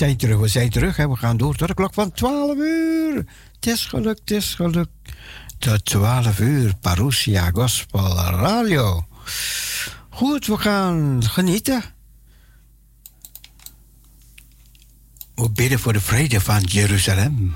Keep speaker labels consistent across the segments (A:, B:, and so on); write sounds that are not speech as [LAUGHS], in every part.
A: zijn terug, we zijn terug. Hè. We gaan door tot de klok van 12 uur. Het is gelukt, het is gelukt. Tot 12 uur, Parousia Gospel Radio. Goed, we gaan genieten. We bidden voor de vrede van Jeruzalem.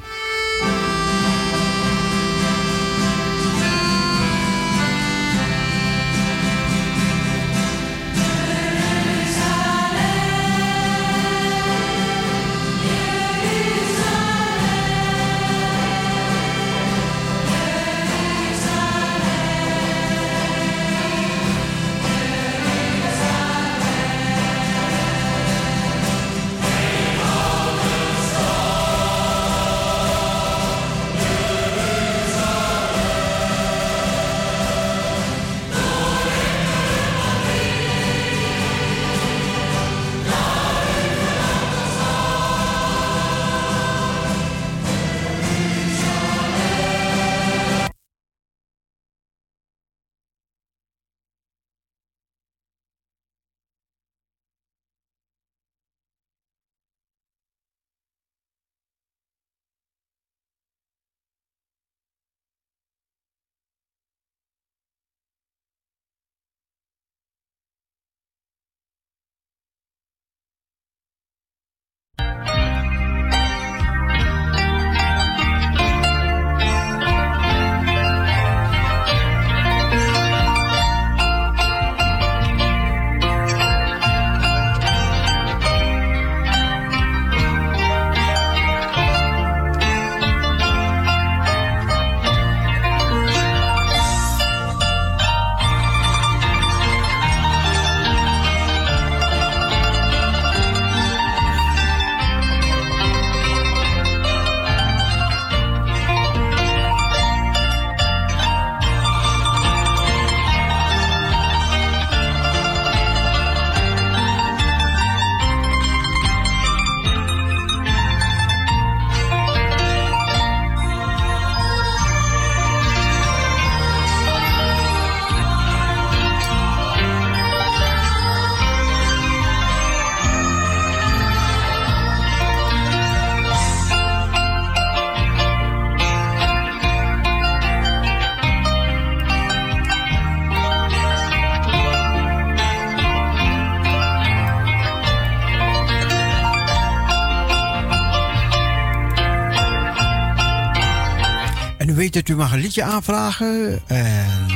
A: U mag een liedje aanvragen. En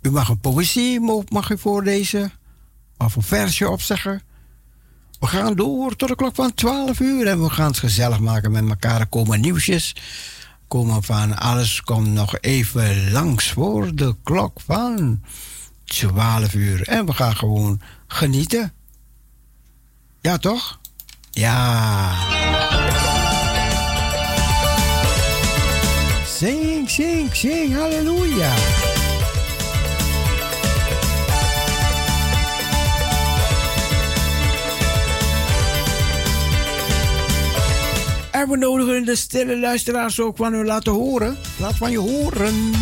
A: u mag een poëzie mag u voorlezen. Of een versje opzeggen. We gaan door tot de klok van 12 uur. En we gaan het gezellig maken met elkaar. Er komen nieuwsjes. Komen van alles komt nog even langs voor de klok van 12 uur. En we gaan gewoon genieten. Ja, toch? Ja. Zing, zing, zing, halleluja. En we nodigen de stille luisteraars ook van u laten horen. Laat van je horen.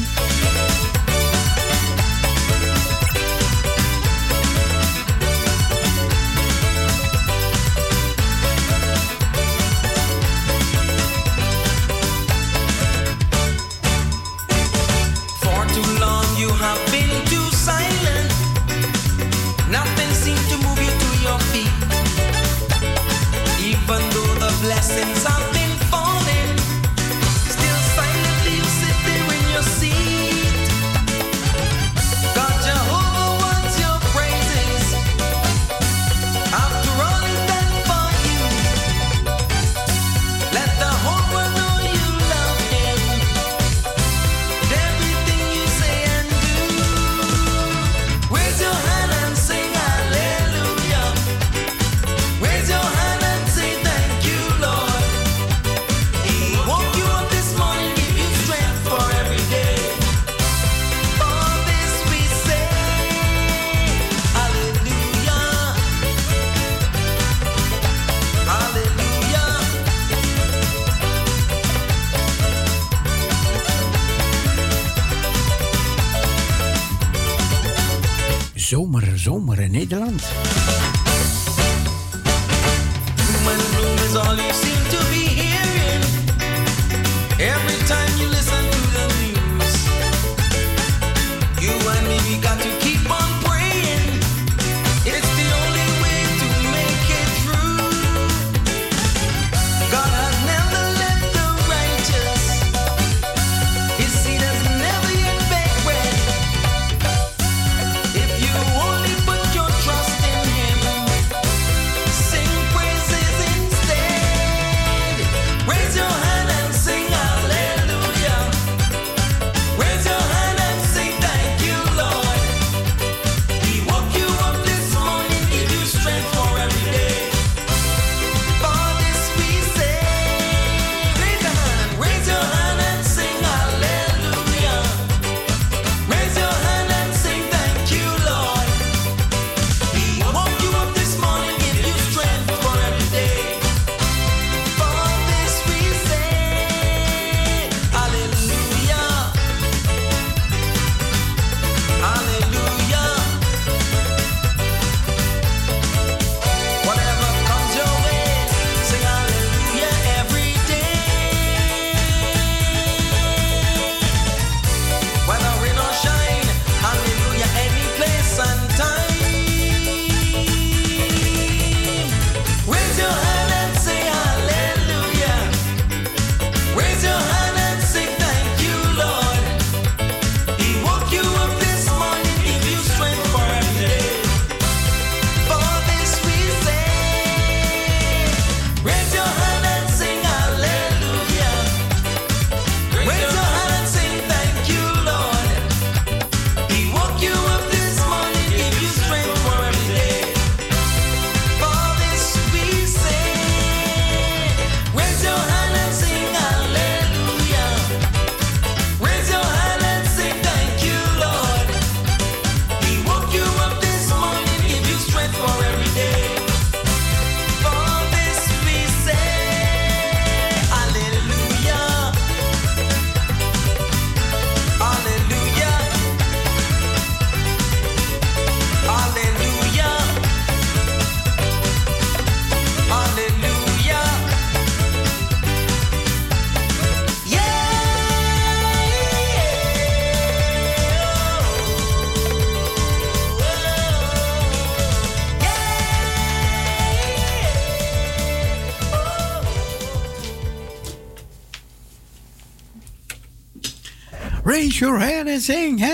A: Your hand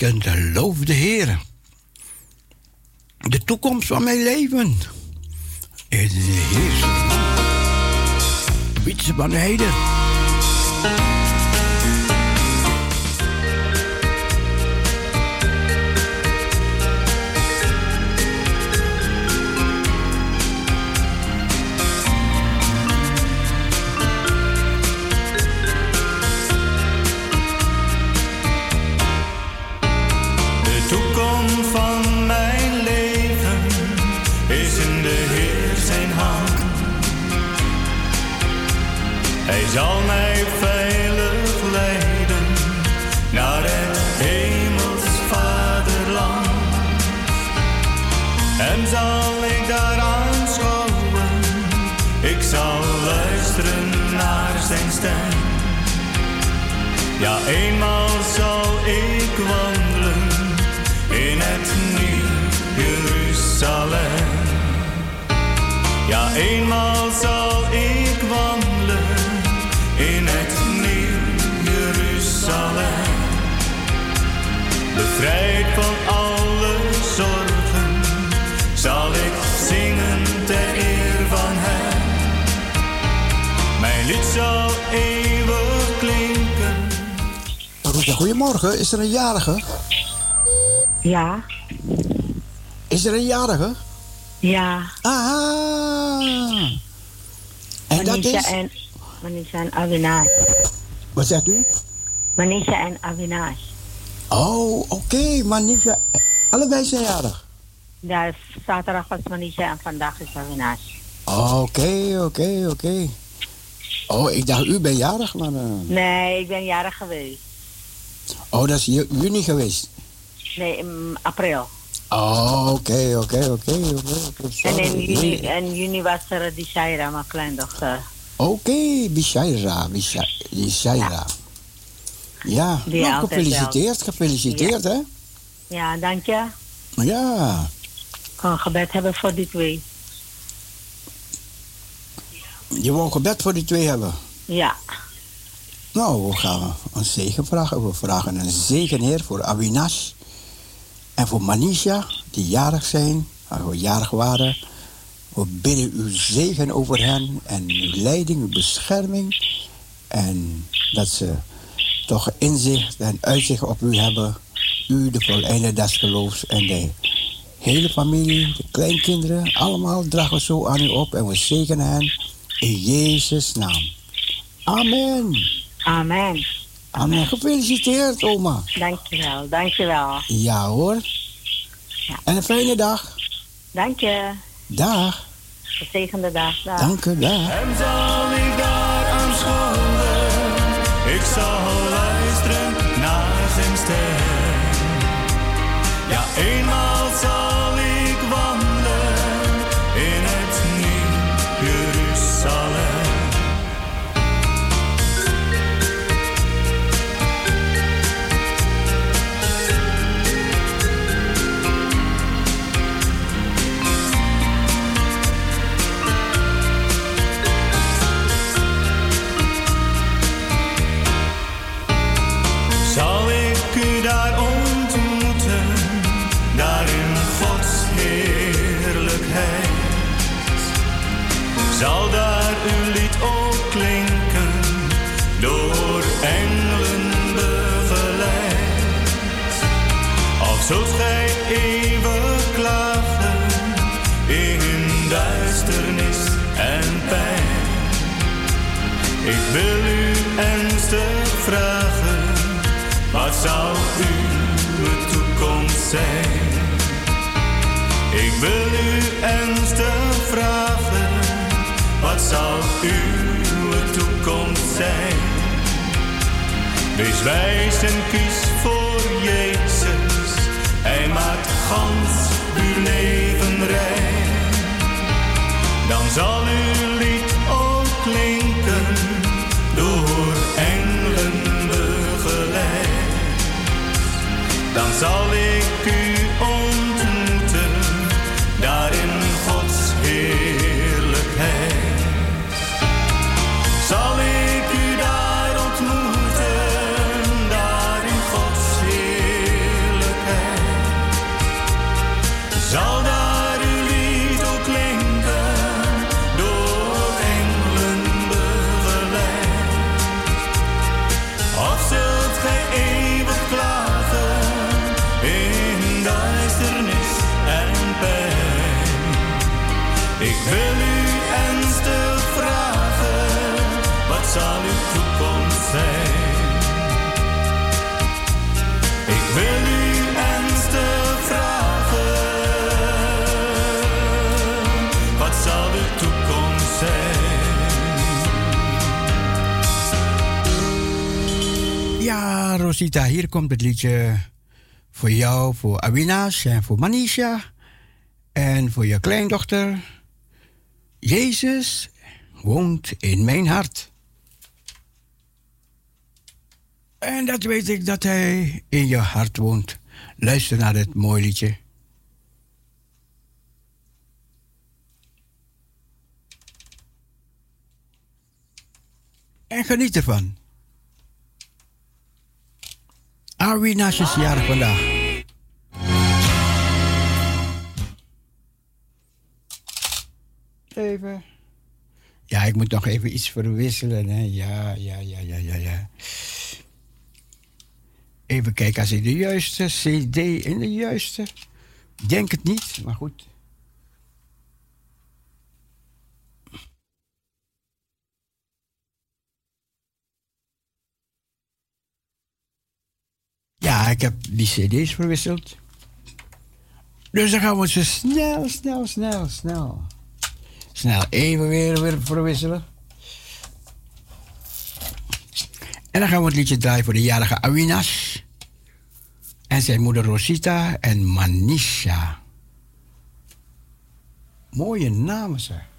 A: betekent loof de Heer. De toekomst van mijn leven. is de Heer. Wietse van Heide. Is er een jarige?
B: Ja.
A: Is er een jarige?
B: Ja.
A: Aha. En dat is?
B: En Manisha en Avinash.
A: Wat zegt u?
B: Manisha en Avinash.
A: Oh, oké. Okay. Manisha. Allebei zijn jarig?
B: Ja, zaterdag was Manisha en vandaag is Avinash.
A: Oké, oké, oké. Oh, ik dacht u bent jarig, maar... Uh...
B: Nee, ik ben jarig geweest.
A: Oh, dat is juni geweest?
B: Nee, in april.
A: Oh, oké, oké, oké.
B: En in juni, in juni was er die Shaira, mijn kleindochter.
A: Oké, okay, Bishaira, Bishaira. Ja, ja nou, gefeliciteerd, gefeliciteerd,
B: hè? Ja, dank je.
A: Ja.
B: Ik kan gebed hebben voor die twee.
A: Je een gebed voor die twee hebben?
B: Ja.
A: Nou, we gaan een zegen vragen. We vragen een zegen, Heer, voor Avinash en voor Manisha, die jarig zijn, jarig waren. We bidden uw zegen over hen en uw leiding, uw bescherming. En dat ze toch inzicht en uitzicht op u hebben. U, de voleinde des geloofs en de hele familie, de kleinkinderen. Allemaal dragen we zo aan u op en we zegenen hen in Jezus' naam. Amen.
B: Amen.
A: Amen. Gefeliciteerd, oma.
B: Dankjewel, dankjewel.
A: Ja hoor. Ja. En een fijne dag.
B: Dank je.
A: Dag.
B: Gezegende dag. dag.
A: Dank u, dag.
C: En zal ik daar aanschouwen, ik zal luisteren naar zijn stem. Ja, eenmaal wil u ernstig vragen, wat zal uw toekomst zijn? Ik wil u ernstig vragen wat zal uw toekomst zijn? Wees wijs en kies voor Jezus, Hij maakt gans uw leven rein. Dan zal uw lied ook klinken Dan zal ik u ontmoeten
A: Rosita, hier komt het liedje voor jou, voor Awinash en voor Manisha. En voor je kleindochter. Jezus woont in mijn hart. En dat weet ik dat hij in je hart woont. Luister naar het mooie liedje. En geniet ervan. Awinash is jarig vandaag. Even. Ja, ik moet nog even iets verwisselen. Hè. Ja, ja, ja, ja, ja, ja. Even kijken als ik de juiste CD in de juiste. Denk het niet, maar goed. Ja, ik heb die CD's verwisseld. Dus dan gaan we ze snel, snel, snel, snel. Snel even weer, weer verwisselen. En dan gaan we het liedje draaien voor de jarige Awinash. En zijn moeder Rosita en Manisha. Mooie namen, zeg.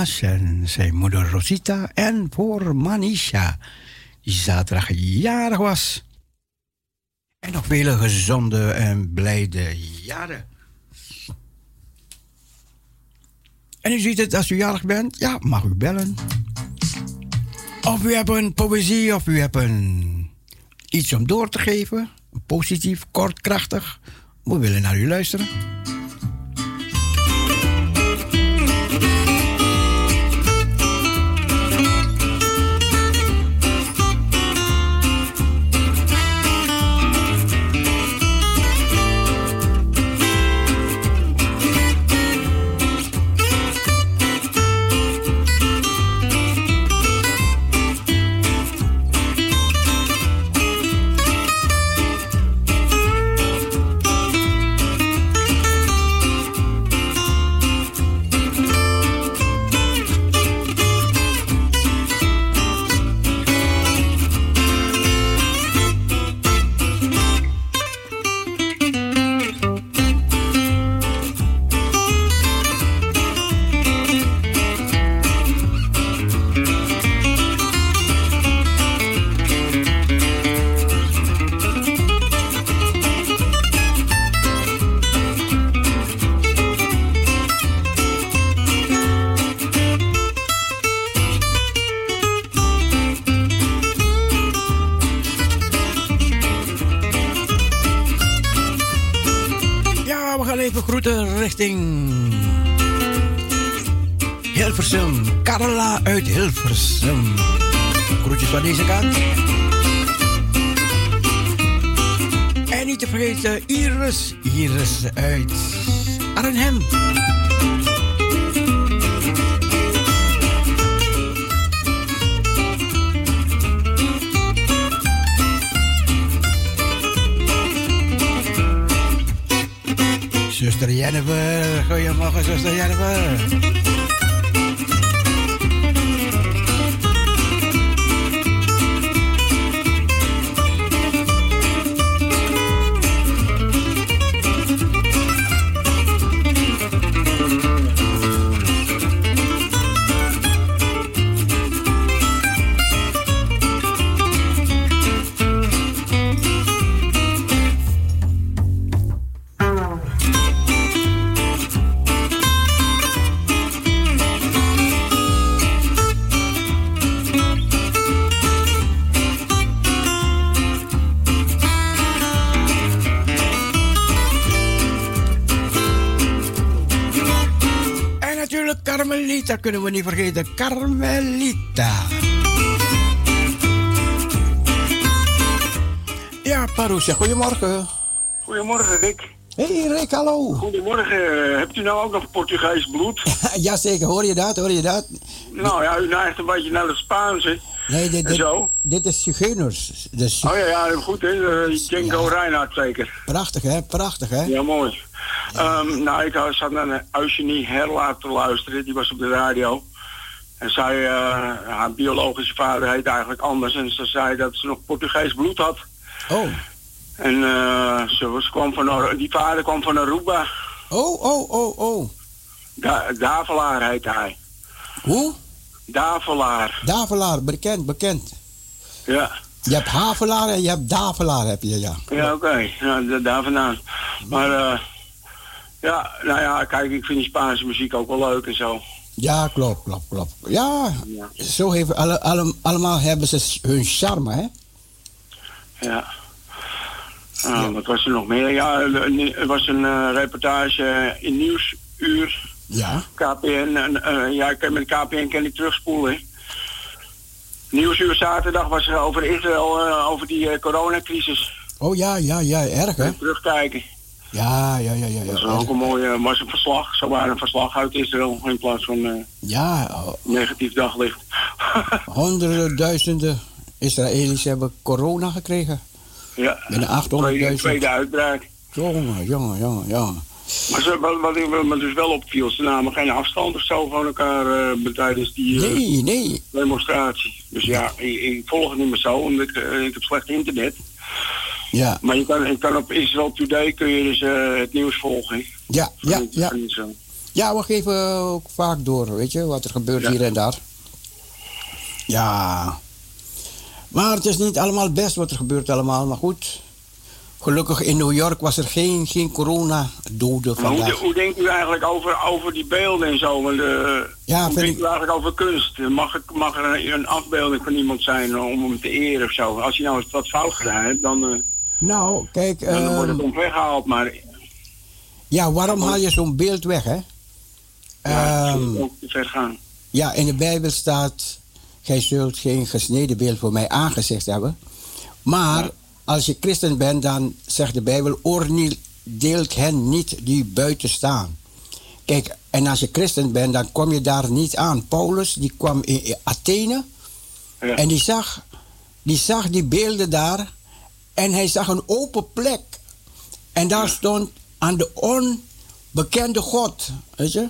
A: En zijn moeder Rosita. En voor Manisha, die zaterdag jarig was. En nog vele gezonde en blijde jaren. En u ziet het, als u jarig bent, ja, mag u bellen. Of u hebt een poëzie, of u hebt een, iets om door te geven. Positief, kort, krachtig. We willen naar u luisteren. Niet vergeten. Carmelita. Ja, Parousia, goedemorgen.
D: Goedemorgen, Rick.
A: Hey Rick, hallo.
D: Goedemorgen. Hebt u nou ook nog Portugees bloed? [LAUGHS]
A: Jazeker, hoor je dat, hoor je dat?
D: nou ja, u neigt een beetje naar het Spaanse.
A: Nee, dit, dit,
D: zo?
A: dit is Zigeuners. Dus
D: Oh ja, ja, goed hè. Uh, Django Reinhardt zeker.
A: Prachtig, hè? Prachtig, hè?
D: Ja, mooi. Ehm, nou, ik zat naar Eugenie Herlaat te luisteren. Die was op de radio. En zij, eh, haar biologische vader heet eigenlijk anders. En ze zei dat ze nog Portugees bloed had.
A: Oh.
D: En eh, ze, was, kwam van, die vader kwam van Aruba.
A: Oh, oh, oh, oh.
D: Da Davelaar heet hij.
A: Hoe?
D: Davelaar,
A: Davelaar, bekend, bekend.
D: ja.
A: Je hebt Havelaar en je hebt Davelaar, heb je, ja.
D: Ja, oké. Ja, daar vandaan. Maar eh, ja, nou ja, kijk, ik vind die Spaanse muziek ook wel leuk en zo.
A: Ja, klopt, klopt, klopt. Ja,
D: Ja.
A: zo heeft alle, alle, allemaal hebben ze hun charme, hè?
D: Ja. Nou, wat was er nog meer? Ja, er was een eh, reportage in Nieuwsuur,
A: Ja.
D: KPN. En, eh, ja, met KPN kan ik terugspoelen. Nieuwsuur zaterdag was er over Israël, eh, over die coronacrisis.
A: Oh ja, ja, ja, erg, hè?
D: Terugkijken.
A: Ja, ja, ja, ja.
D: Dat is
A: ja,
D: ook een mooie, was een verslag. Zo waren een verslag uit Israël in plaats van eh,
A: ja
D: negatief daglicht. [LAUGHS]
A: honderden duizenden Israëli's hebben corona gekregen.
D: Ja,
A: Binnen 800.000.
D: tweede, tweede uitbraak.
A: Jongen, jongen, jongen, jongen.
D: Maar ze, wat, wat, ik- me dus wel opviel, ze namen geen afstand of zo van elkaar eh, tijdens die eh,
A: Nee, nee.
D: demonstratie. Dus ja, ik, ik volg het niet meer zo, omdat ik, eh, ik heb slecht internet.
A: Ja,
D: Maar je kan, je kan op Israel Today kun je dus eh, het nieuws volgen.
A: ja, ja, ja. Ja, we geven ook vaak door, weet je, wat er gebeurt
D: Ja.
A: hier en daar. Ja. Maar het is niet allemaal best wat er gebeurt allemaal, maar goed. Gelukkig in New York was er geen, geen corona-doden
D: Maar hoe,
A: vandaag.
D: hoe denkt u eigenlijk over, over die beelden en zo? Want, eh,
A: Ja,
D: hoe denkt
A: ik-
D: u eigenlijk over kunst? Mag, ik, mag er een, een afbeelding van iemand zijn om hem te eren of zo? Als je nou eens wat fout gedaan hebt, dan, eh,
A: Nou, kijk,
D: dan wordt het
A: ehm,
D: omvergehaald. Maar
A: ja, waarom haal je zo'n beeld weg, hè?
D: ja, zal ook te ver gaan.
A: Ja, in de Bijbel staat: Gij zult geen gesneden beeld voor mij aangezicht hebben. Maar als je christen bent, dan zegt de Bijbel: Oordeel deelt hen niet die buiten staan. Kijk, en als je christen bent, dan kom je daar niet aan. Paulus, die kwam in, in Athene
D: Ja.
A: en die zag, die zag die beelden daar en hij zag een open plek. En daar stond aan de onbekende God, weet je?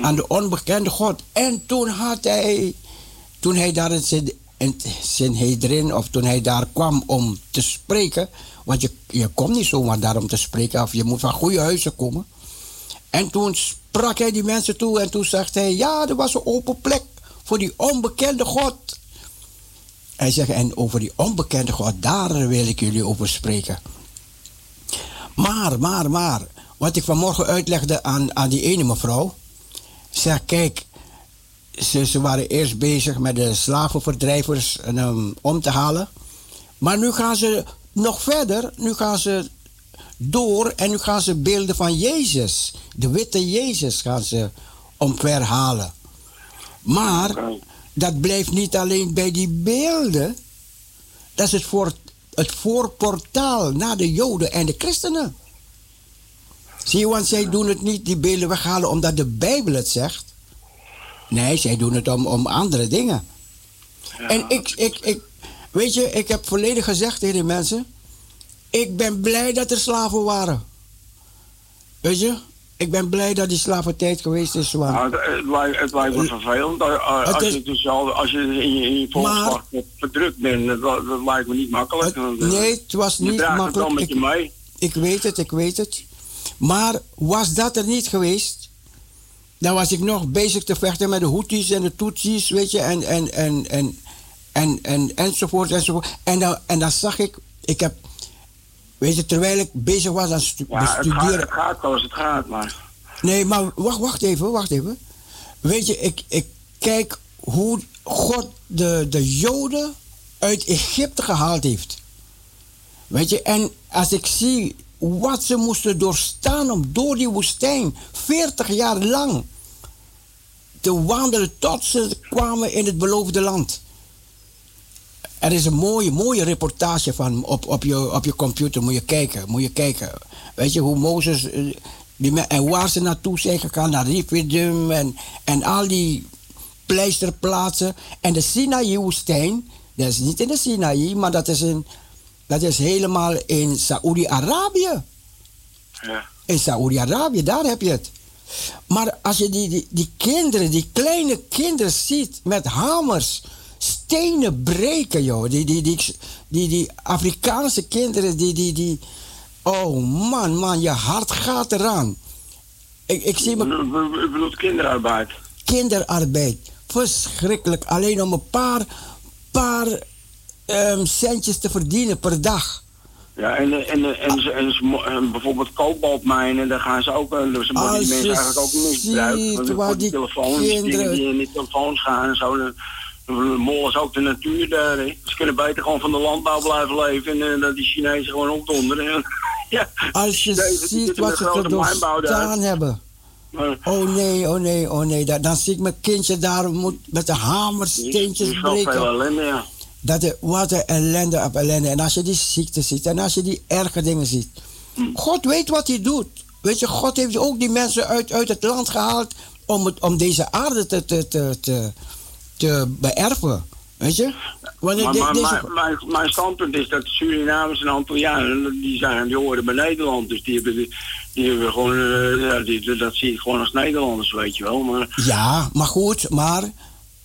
A: Aan de onbekende God. En toen had hij, toen hij daar in Sin- in Sanhedrin, of toen hij daar kwam om te spreken, want je, je komt niet zomaar daar om te spreken, of je moet van goede huizen komen. En toen sprak hij die mensen toe en toen zegt hij, ja, er was een open plek voor die onbekende God. Hij zegt, en over die onbekende God, daar wil ik jullie over spreken. Maar, maar, maar, wat ik vanmorgen uitlegde aan, aan die ene mevrouw. Zeg, kijk, ze, ze waren eerst bezig met de slavenverdrijvers um, om te halen. Maar nu gaan ze nog verder. Nu gaan ze door en nu gaan ze beelden van Jezus. De witte Jezus gaan ze omverhalen. Maar. Dat blijft niet alleen bij die beelden. Dat is het, voor, het voorportaal naar de Joden en de christenen. Zie je, want zij doen het niet die beelden weghalen omdat de Bijbel het zegt. Nee, zij doen het om, om andere dingen.
D: Ja,
A: En ik, ik, ik, weet je, ik heb volledig gezegd tegen die mensen. Ik ben blij dat er slaven waren. Weet je, ik ben blij dat die slaventijd geweest is. Want
D: Nou, het, lijkt, het lijkt me vervelend. Uh, uh,
A: Het
D: als,
A: is-
D: je dus al, als je in je, in je verdrukt bent, dat, dat lijkt me niet makkelijk.
A: Het- nee, het was niet
D: draagt het
A: makkelijk.
D: dan met
A: Ik-
D: je mee.
A: Ik weet het, ik weet het. Maar was dat er niet geweest, dan was ik nog bezig te vechten met de Houthis en de Tutsis, weet je, en, en, en, en, en, en, enzovoort, enzovoort. En dan, en dan zag ik, ik heb, weet je, terwijl ik bezig was aan stu
D: Ja, het gaat, het gaat zoals het gaat, maar...
A: Nee, maar wacht, wacht even, wacht even. Weet je, ik, ik kijk hoe God de, de Joden uit Egypte gehaald heeft. Weet je, en als ik zie wat ze moesten doorstaan om door die woestijn 40 jaar lang te wandelen tot ze kwamen in het beloofde land. Er is een mooie, mooie reportage van op, op, je, op je computer. Moet je kijken, moet je kijken. Weet je hoe Mozes. eh, Die, en waar ze naartoe zijn gegaan, naar Rephidim en, en al die pleisterplaatsen. En de Sinaï-woestijn, dat is niet in de Sinaï, maar dat is, in, dat is helemaal in Saoedi-Arabië.
D: Ja.
A: In Saoedi-Arabië, daar heb je het. Maar als je die, die, die kinderen, die kleine kinderen ziet met hamers, stenen breken, joh. Die, die, die, die, die Afrikaanse kinderen, die, die, die. Oh man, man, je hart gaat eraan. Ik, ik zie me
D: U bedoelt kinderarbeid.
A: kinderarbeid. Verschrikkelijk. Alleen om een paar, paar ehm, centjes te verdienen per dag.
D: Ja, en, en, en, en, bijvoorbeeld kobaltmijnen, daar gaan ze ook, eh, ze worden die mensen eigenlijk ook misbruikt.
A: ziet
D: Want
A: die
D: telefoons, die in die telefoons gaan en zo, dan mollen ze ook de natuur daar. hè. Ze kunnen beter gewoon van de landbouw blijven leven en eh, dat die Chinezen gewoon opdonderen. [LAUGHS] ja,
A: Als je ziet wat ze doorstaan hebben.
D: Maar
A: Oh nee, oh nee, oh nee. Da- Dan zie ik mijn kindje daar moet met de hamer
D: er is- er
A: steentjes
D: is
A: breken.
D: ellende, ja.
A: Dat er, wat een ellende op ellende. En als je die ziekte ziet en als je die erge dingen ziet. God weet wat hij doet. Weet je, God heeft ook die mensen uit, uit het land gehaald om, het, om deze aarde te, te, te, te, te beërven. Weet je? Want
D: Maar,
A: de-
D: maar
A: deze-
D: mijn, standpunt is dat Surinamers en Antillianen, die, zijn, die horen bij Nederland. Dus die hebben, die, hebben gewoon, eh, die, dat zie ik gewoon als Nederlanders, weet je wel. Maar
A: Ja, maar goed, maar,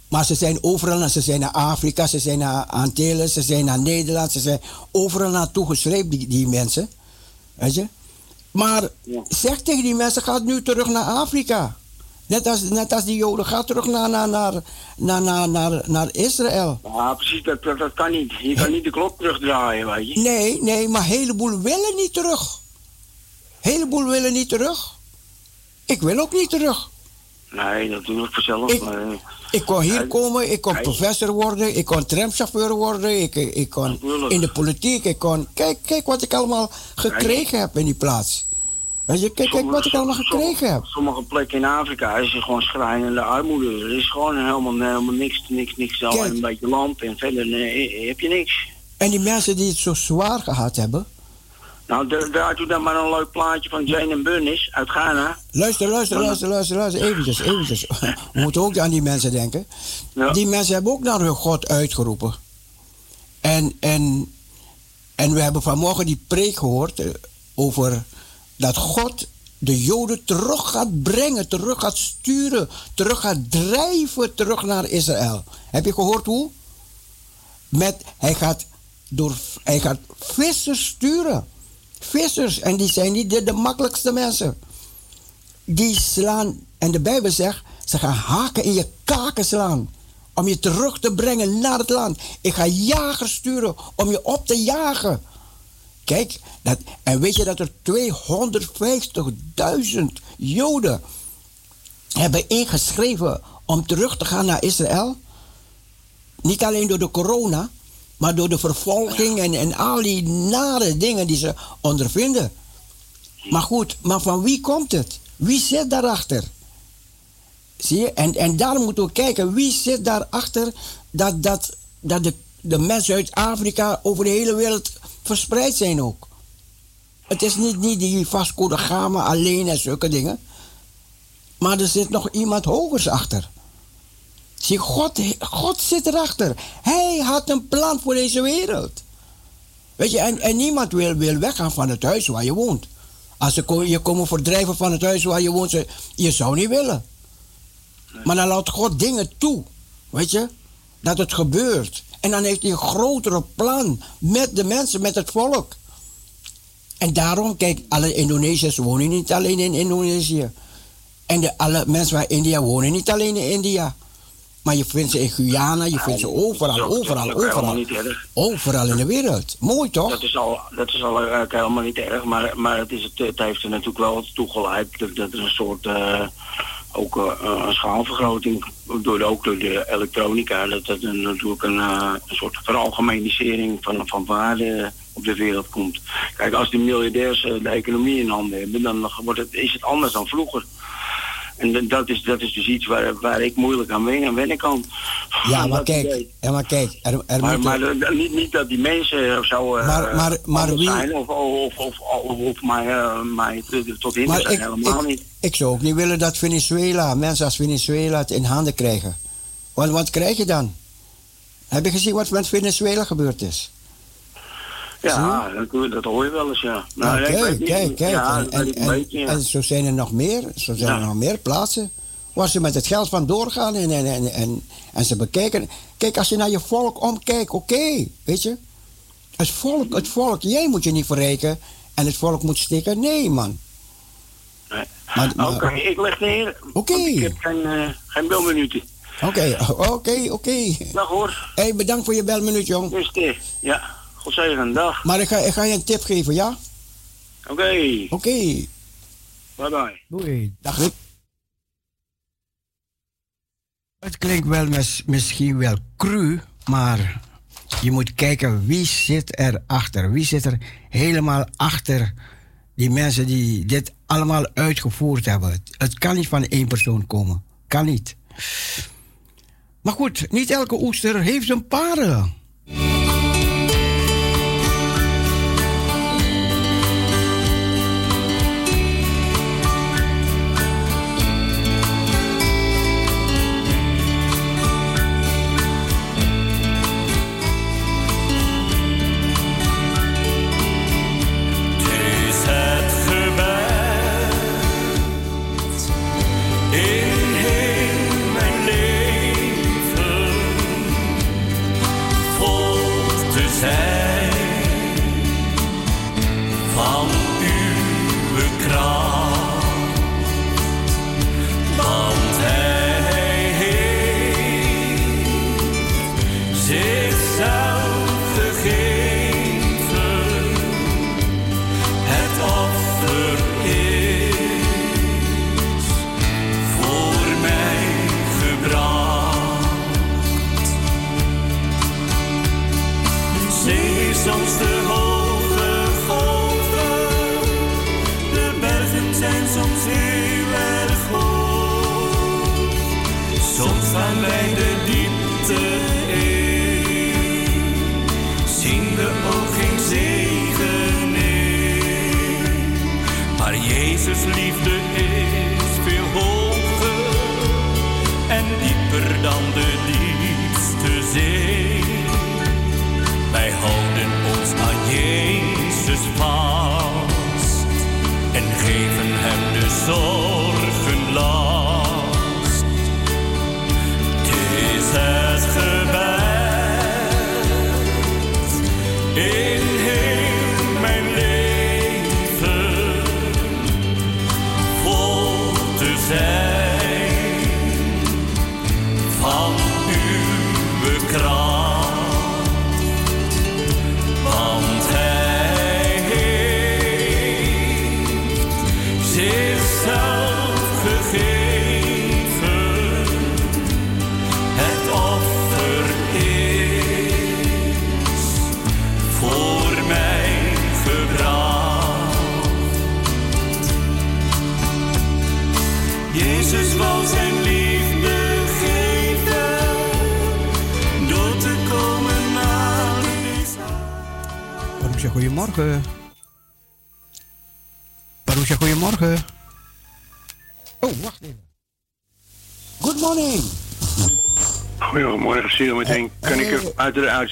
A: maar ze zijn overal, ze zijn naar Afrika, ze zijn naar Antillen, ze zijn naar Nederland, ze zijn overal naartoe gesleept, die, die mensen. Weet je? Maar
D: Ja.
A: zeg tegen die mensen, ga nu terug naar Afrika. Net als, net als die Joden, ga terug naar, naar, naar, naar, naar, naar, naar Israël.
D: Ja, precies, dat, dat, dat kan niet. Je kan niet de klok terugdraaien, weet je.
A: Nee, nee, maar een heleboel willen niet terug. Een heleboel willen niet terug. Ik wil ook niet terug.
D: Nee, dat doe ik vanzelf.
A: Ik-
D: maar,
A: Ik kon hier
D: Nee.
A: komen, ik kon
D: Nee.
A: professor worden, ik kon tramchauffeur worden, ik, ik kon
D: Natuurlijk.
A: in de politiek, ik kon... Kijk, kijk wat ik allemaal gekregen heb in die plaats. Je, kijk, kijk wat ik allemaal gekregen heb.
D: Sommige plekken in Afrika is er gewoon schrijnende armoede. Er is gewoon helemaal, helemaal niks, niks, niks. Alleen
A: Kijk.
D: een beetje land en verder nee, heb je niks.
A: En die mensen die het zo zwaar gehad hebben...
D: Nou, da- daar doe dan maar een leuk plaatje van Jane en Bunnis uit Ghana.
A: Luister, luister, luister, luister, luister, eventjes, eventjes. [LAUGHS] We moeten ook aan die mensen denken.
D: Ja.
A: Die mensen hebben ook naar hun God uitgeroepen. En, en, en we hebben vanmorgen die preek gehoord eh, over dat God de Joden terug gaat brengen, terug gaat sturen, terug gaat drijven terug naar Israël. Heb je gehoord hoe? Met, hij, gaat door, hij gaat vissers sturen. Vissers, en die zijn niet de, de makkelijkste mensen. Die slaan, en de Bijbel zegt, ze gaan haken in je kaken slaan. Om je terug te brengen naar het land. Ik ga jagers sturen om je op te jagen. Kijk, dat, en weet je dat er 250.000 Joden hebben ingeschreven om terug te gaan naar Israël? Niet alleen door de corona, maar door de vervolging en, en al die nare dingen die ze ondervinden. Maar goed, maar van wie komt het? Wie zit daarachter? Zie je? En, en daarom moeten we kijken, wie zit daarachter dat, dat, dat de, de mensen uit Afrika over de hele wereld verspreid zijn ook. Het is niet, niet die Vasco da Gama alleen en zulke dingen. Maar er zit nog iemand hogers achter. Zie, God, God zit erachter. Hij had een plan voor deze wereld. Weet je, en, en niemand wil, wil weggaan van het huis waar je woont. Als ze je komen verdrijven van het huis waar je woont, ze- je zou niet willen. Maar dan laat God dingen toe. Weet je? Dat het gebeurt. En dan heeft hij een grotere plan met de mensen, met het volk. En daarom, kijk, alle Indonesiërs wonen niet alleen in Indonesië. En de, alle mensen waar India wonen niet alleen in India. Maar je vindt ze in Guyana, je vindt ze overal,
D: is
A: overal, overal. Overal in de wereld. Mooi toch?
D: Dat is al, dat is al eh, helemaal niet erg, maar, maar het, is, het, het heeft er natuurlijk wel toegeleid dat, dat er een soort eh, ook eh, een schaalvergroting door ook door de elektronica, dat dat er natuurlijk een, eh, een soort veralgemenisering van, van waarde op de wereld komt. Kijk, als de miljardairs eh, de economie in handen hebben, dan wordt het, is het anders dan vroeger. En dat- is, dat is dus iets waar, waar ik moeilijk aan wennen, wennen kan.
A: Ja, [LAUGHS] maar kijk, ja, maar kijk, er, er
D: Maar, maar eh, niet, niet dat die mensen zo eh,
A: Maar- maar- maar wie-
D: zijn of, of, of, of, of mij, eh, mij tot-
A: Maar
D: zijn.
A: ik,
D: helemaal
A: ik,
D: niet.
A: ik zou ook niet willen dat Venezuela, mensen als Venezuela het in handen krijgen. Want wat krijg je dan? Heb je gezien wat met Venezuela gebeurd is?
D: Ja, dat, dat hoor je wel eens, ja.
A: Nou,
D: weet
A: kijk, kijk, kijk.
D: Ja,
A: en,
D: dat
A: en,
D: weet ik een
A: en,
D: beetje, ja.
A: en zo zijn er nog meer. Zo zijn er nog meer plaatsen waar ze met het geld van doorgaan en, en, en, en, en ze bekijken. Kijk, als je naar je volk omkijkt, oké, weet je. Het volk, het volk, jij moet je niet verrijken en het volk moet stikken. Nee, man.
D: Nee. Oké, ik leg neer.
A: Oké.
D: Ik heb geen, eh geen belminuten.
A: Oké, [LAUGHS] oké, oké.
D: Dag hoor.
A: Hé, bedankt voor je belminuut, jong.
D: Ja. God zegen, dag.
A: Maar ik ga, ik ga je een tip geven, ja?
D: Oké,
A: Oké.
D: bye bye.
A: Doei. Dag. Rick. Het klinkt wel mis- misschien wel cru, maar je moet kijken wie zit er achter. Wie zit er helemaal achter die mensen die dit allemaal uitgevoerd hebben. Het, het kan niet van één persoon komen. Kan niet. Maar goed, niet elke oester heeft een parel.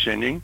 C: Uit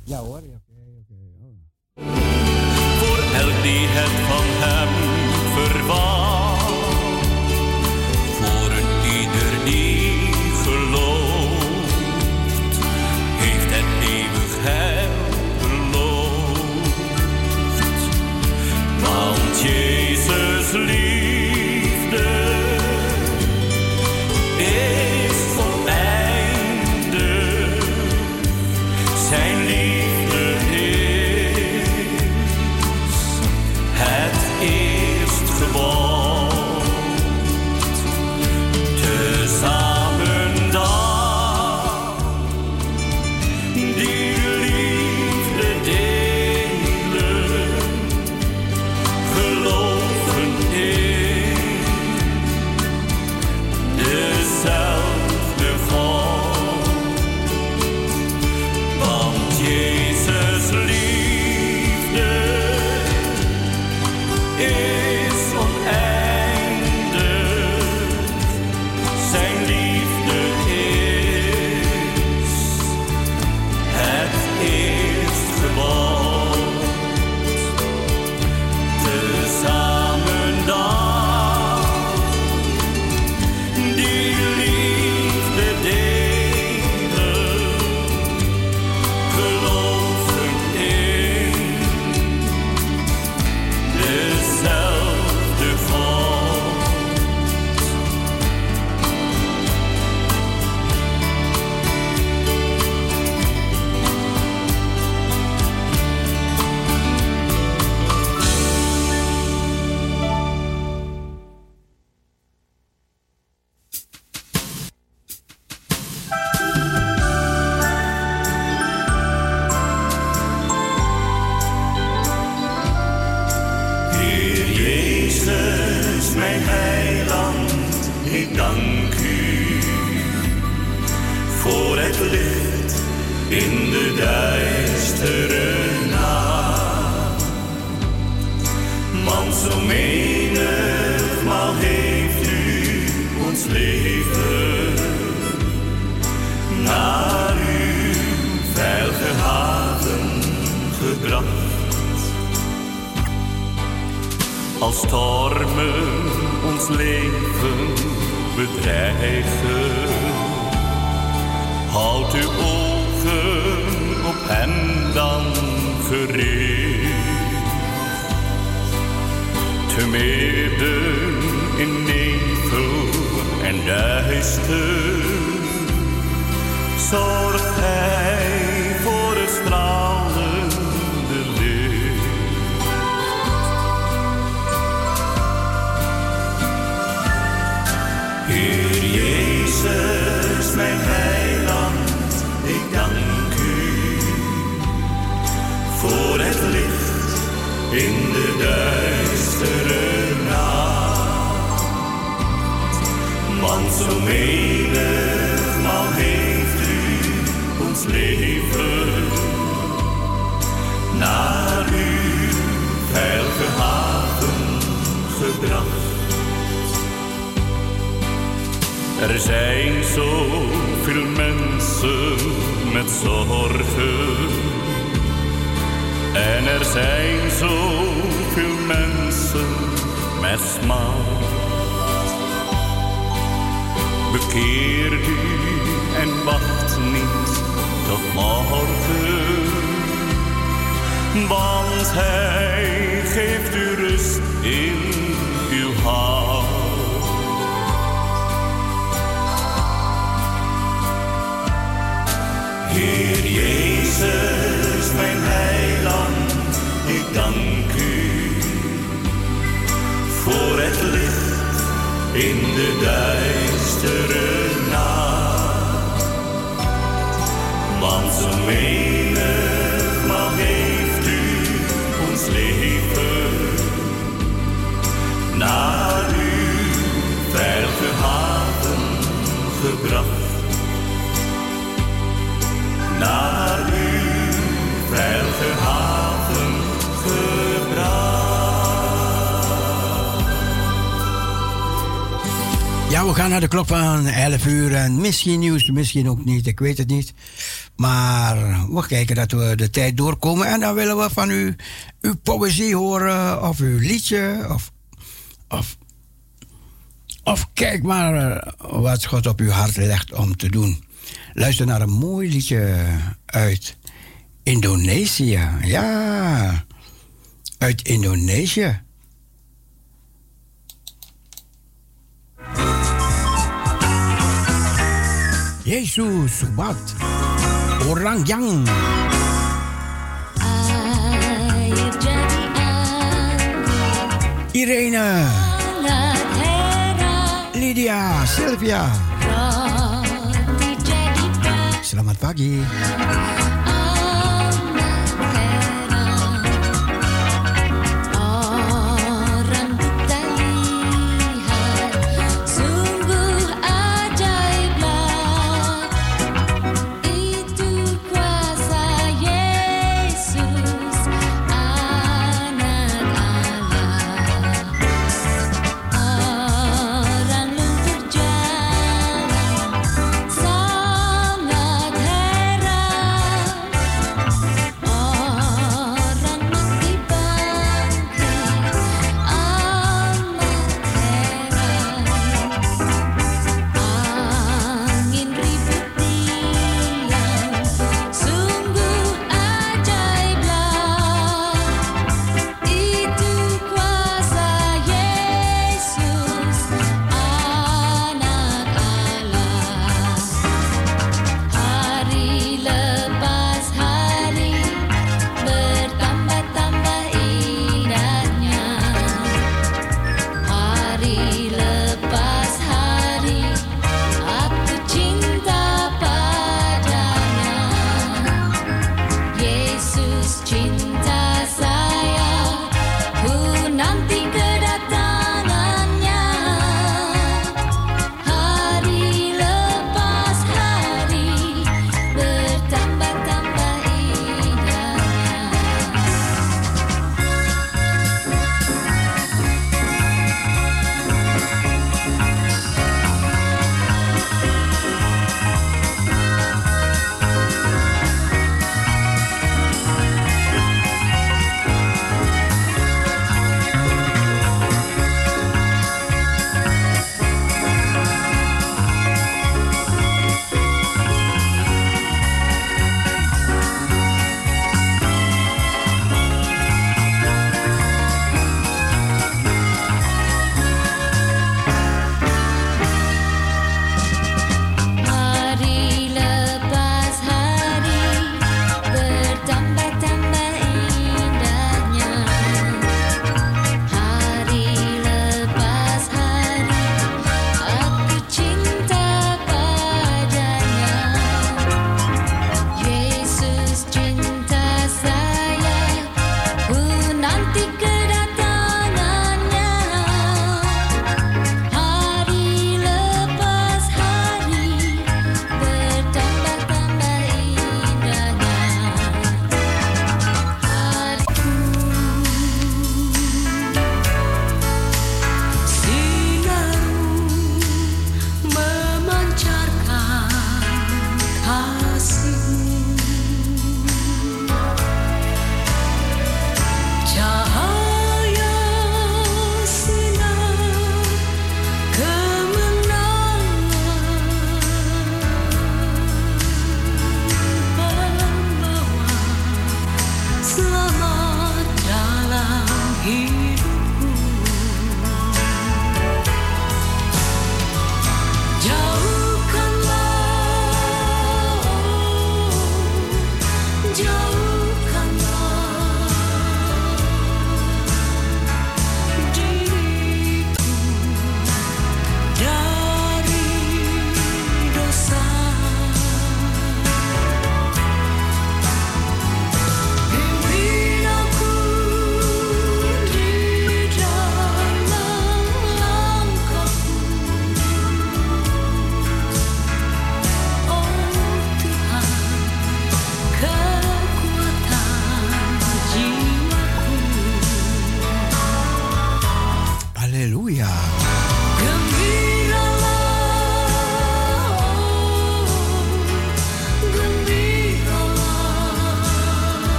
E: Ja,
F: we gaan naar de klok van 11 uur en misschien nieuws, misschien ook niet, ik weet het niet. Maar we kijken dat we de tijd doorkomen en dan willen we van u uw poëzie horen of uw liedje of, of, of kijk maar eh, wat God op uw hart legt om te doen. Luister naar een mooi liedje uit Indonesië. Ja, uit Indonesië. Yesus Subat Orang yang Irene, Lydia Sylvia. Selamat pagi.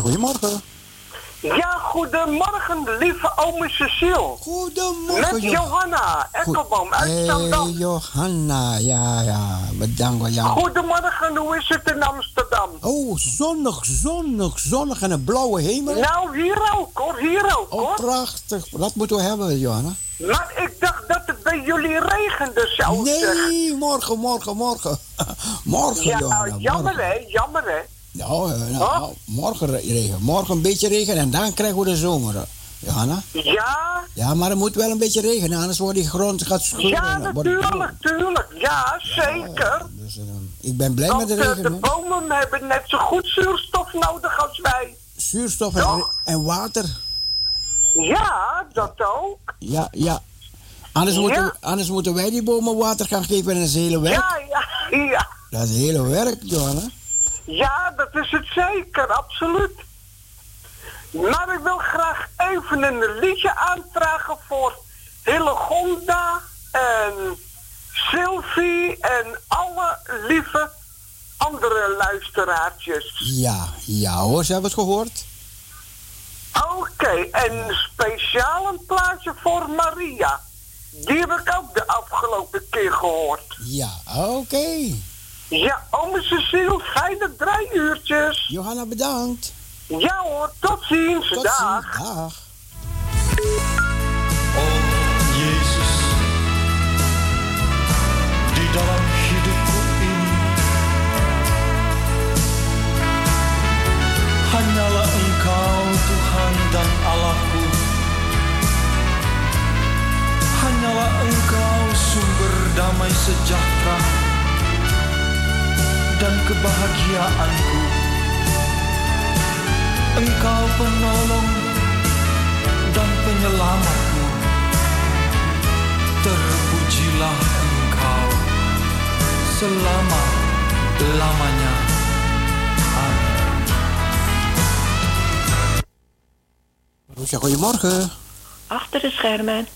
A: Goedemorgen.
G: Ja, goedemorgen, lieve ome Cecile.
A: Goedemorgen,
G: Met
A: Jo-
G: Johanna Ekkelboom uit
A: Hey,
G: Amsterdam.
A: Johanna. Ja, ja. Bedankt, ja.
G: Goedemorgen, hoe is het in Amsterdam?
A: Oh, zonnig, zonnig, zonnig en een blauwe hemel.
G: Nou, hier ook hoor, hier ook
A: Oh,
G: hoor.
A: prachtig. Wat moeten we hebben, Johanna?
G: Maar ik dacht dat het bij jullie regende zo.
A: Nee, morgen, morgen, morgen. [LAUGHS] morgen,
G: Ja,
A: Johanna.
G: jammer
A: morgen.
G: hè, jammer hè.
A: Nou, eh, nou, nou, morgen re- regen. Morgen een beetje regen en dan krijgen we de zomer. eh, Johanna?
G: Ja,
A: Ja, maar er moet wel een beetje regenen, anders wordt die grond gaat scheuren.
G: ja,
A: het
G: natuurlijk, tuurlijk. Ja, zeker.
A: Dus, eh, ik ben blij
G: Want
A: met de regen.
G: de bomen hebben net zo goed zuurstof nodig als wij.
A: Zuurstof en, en water.
G: Ja, dat ook.
A: Ja, ja. Anders,
G: Ja?
A: Moeten, anders moeten wij die bomen water gaan geven en dat is hele werk.
G: Ja, ja, ja.
A: Dat is hele werk, Johanna.
G: Ja, dat is het zeker, absoluut. Maar ik wil graag even een liedje aanvragen voor Hillegonda en Sylvie en alle lieve andere luisteraartjes.
A: Ja, ja hoor, ze hebben het gehoord.
G: Oké, en speciaal een plaatje voor Maria. Die heb ik ook de afgelopen keer gehoord.
A: Ja, oké.
G: Ja, ome Cecile, fijne drie uurtjes.
A: Johanna, bedankt.
G: Ja hoor, tot ziens.
A: Tot
G: Dag.
A: ziens, dag.
H: Yesus di dalam hidupku ini hanyalah Engkau Tuhan dan Allahku hanyalah Engkau sumber damai sejahtera dan kebahagiaanku Engkau penolong dan penyelamatku Terpujilah engkau selama-lamanya.
A: Marusha, goedemorgen.
I: Achter de schermen.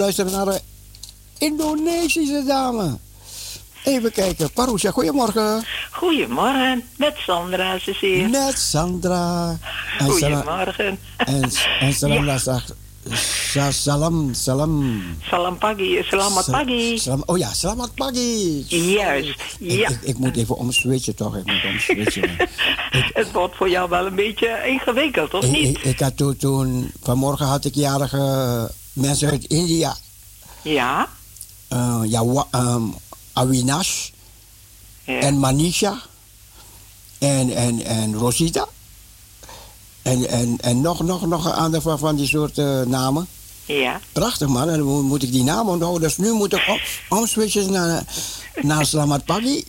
A: Luisteren naar de Indonesische dame. Even kijken. Parousia, goedemorgen.
I: Goedemorgen, met Sandra Cecile.
A: Net Sandra. En Sala-
I: Goedemorgen.
A: En, en Sandra zegt... sa- Salam, salam.
I: Salam pagi, selamat
A: Sa-
I: pagi.
A: Salam, oh ja, selamat pagi.
I: Juist, ja.
A: ik, ik moet even omswitchen toch? Ik moet omswitchen. [LAUGHS]
I: Het wordt voor jou wel een beetje ingewikkeld, of niet?
A: ik, ik had toen, toen... Vanmorgen had ik jarige mensen uit India.
I: Ja,
A: Eh, ja, wa- ehm. En Manisha. En, en, en Rosita. En, en, en nog, nog, nog een ander van, van die soort eh, namen.
I: ja.
A: Prachtig man, en dan moet- moet ik die naam onthouden. Dus nu moet ik om, omswitchen naar, naar Slamat Pagi.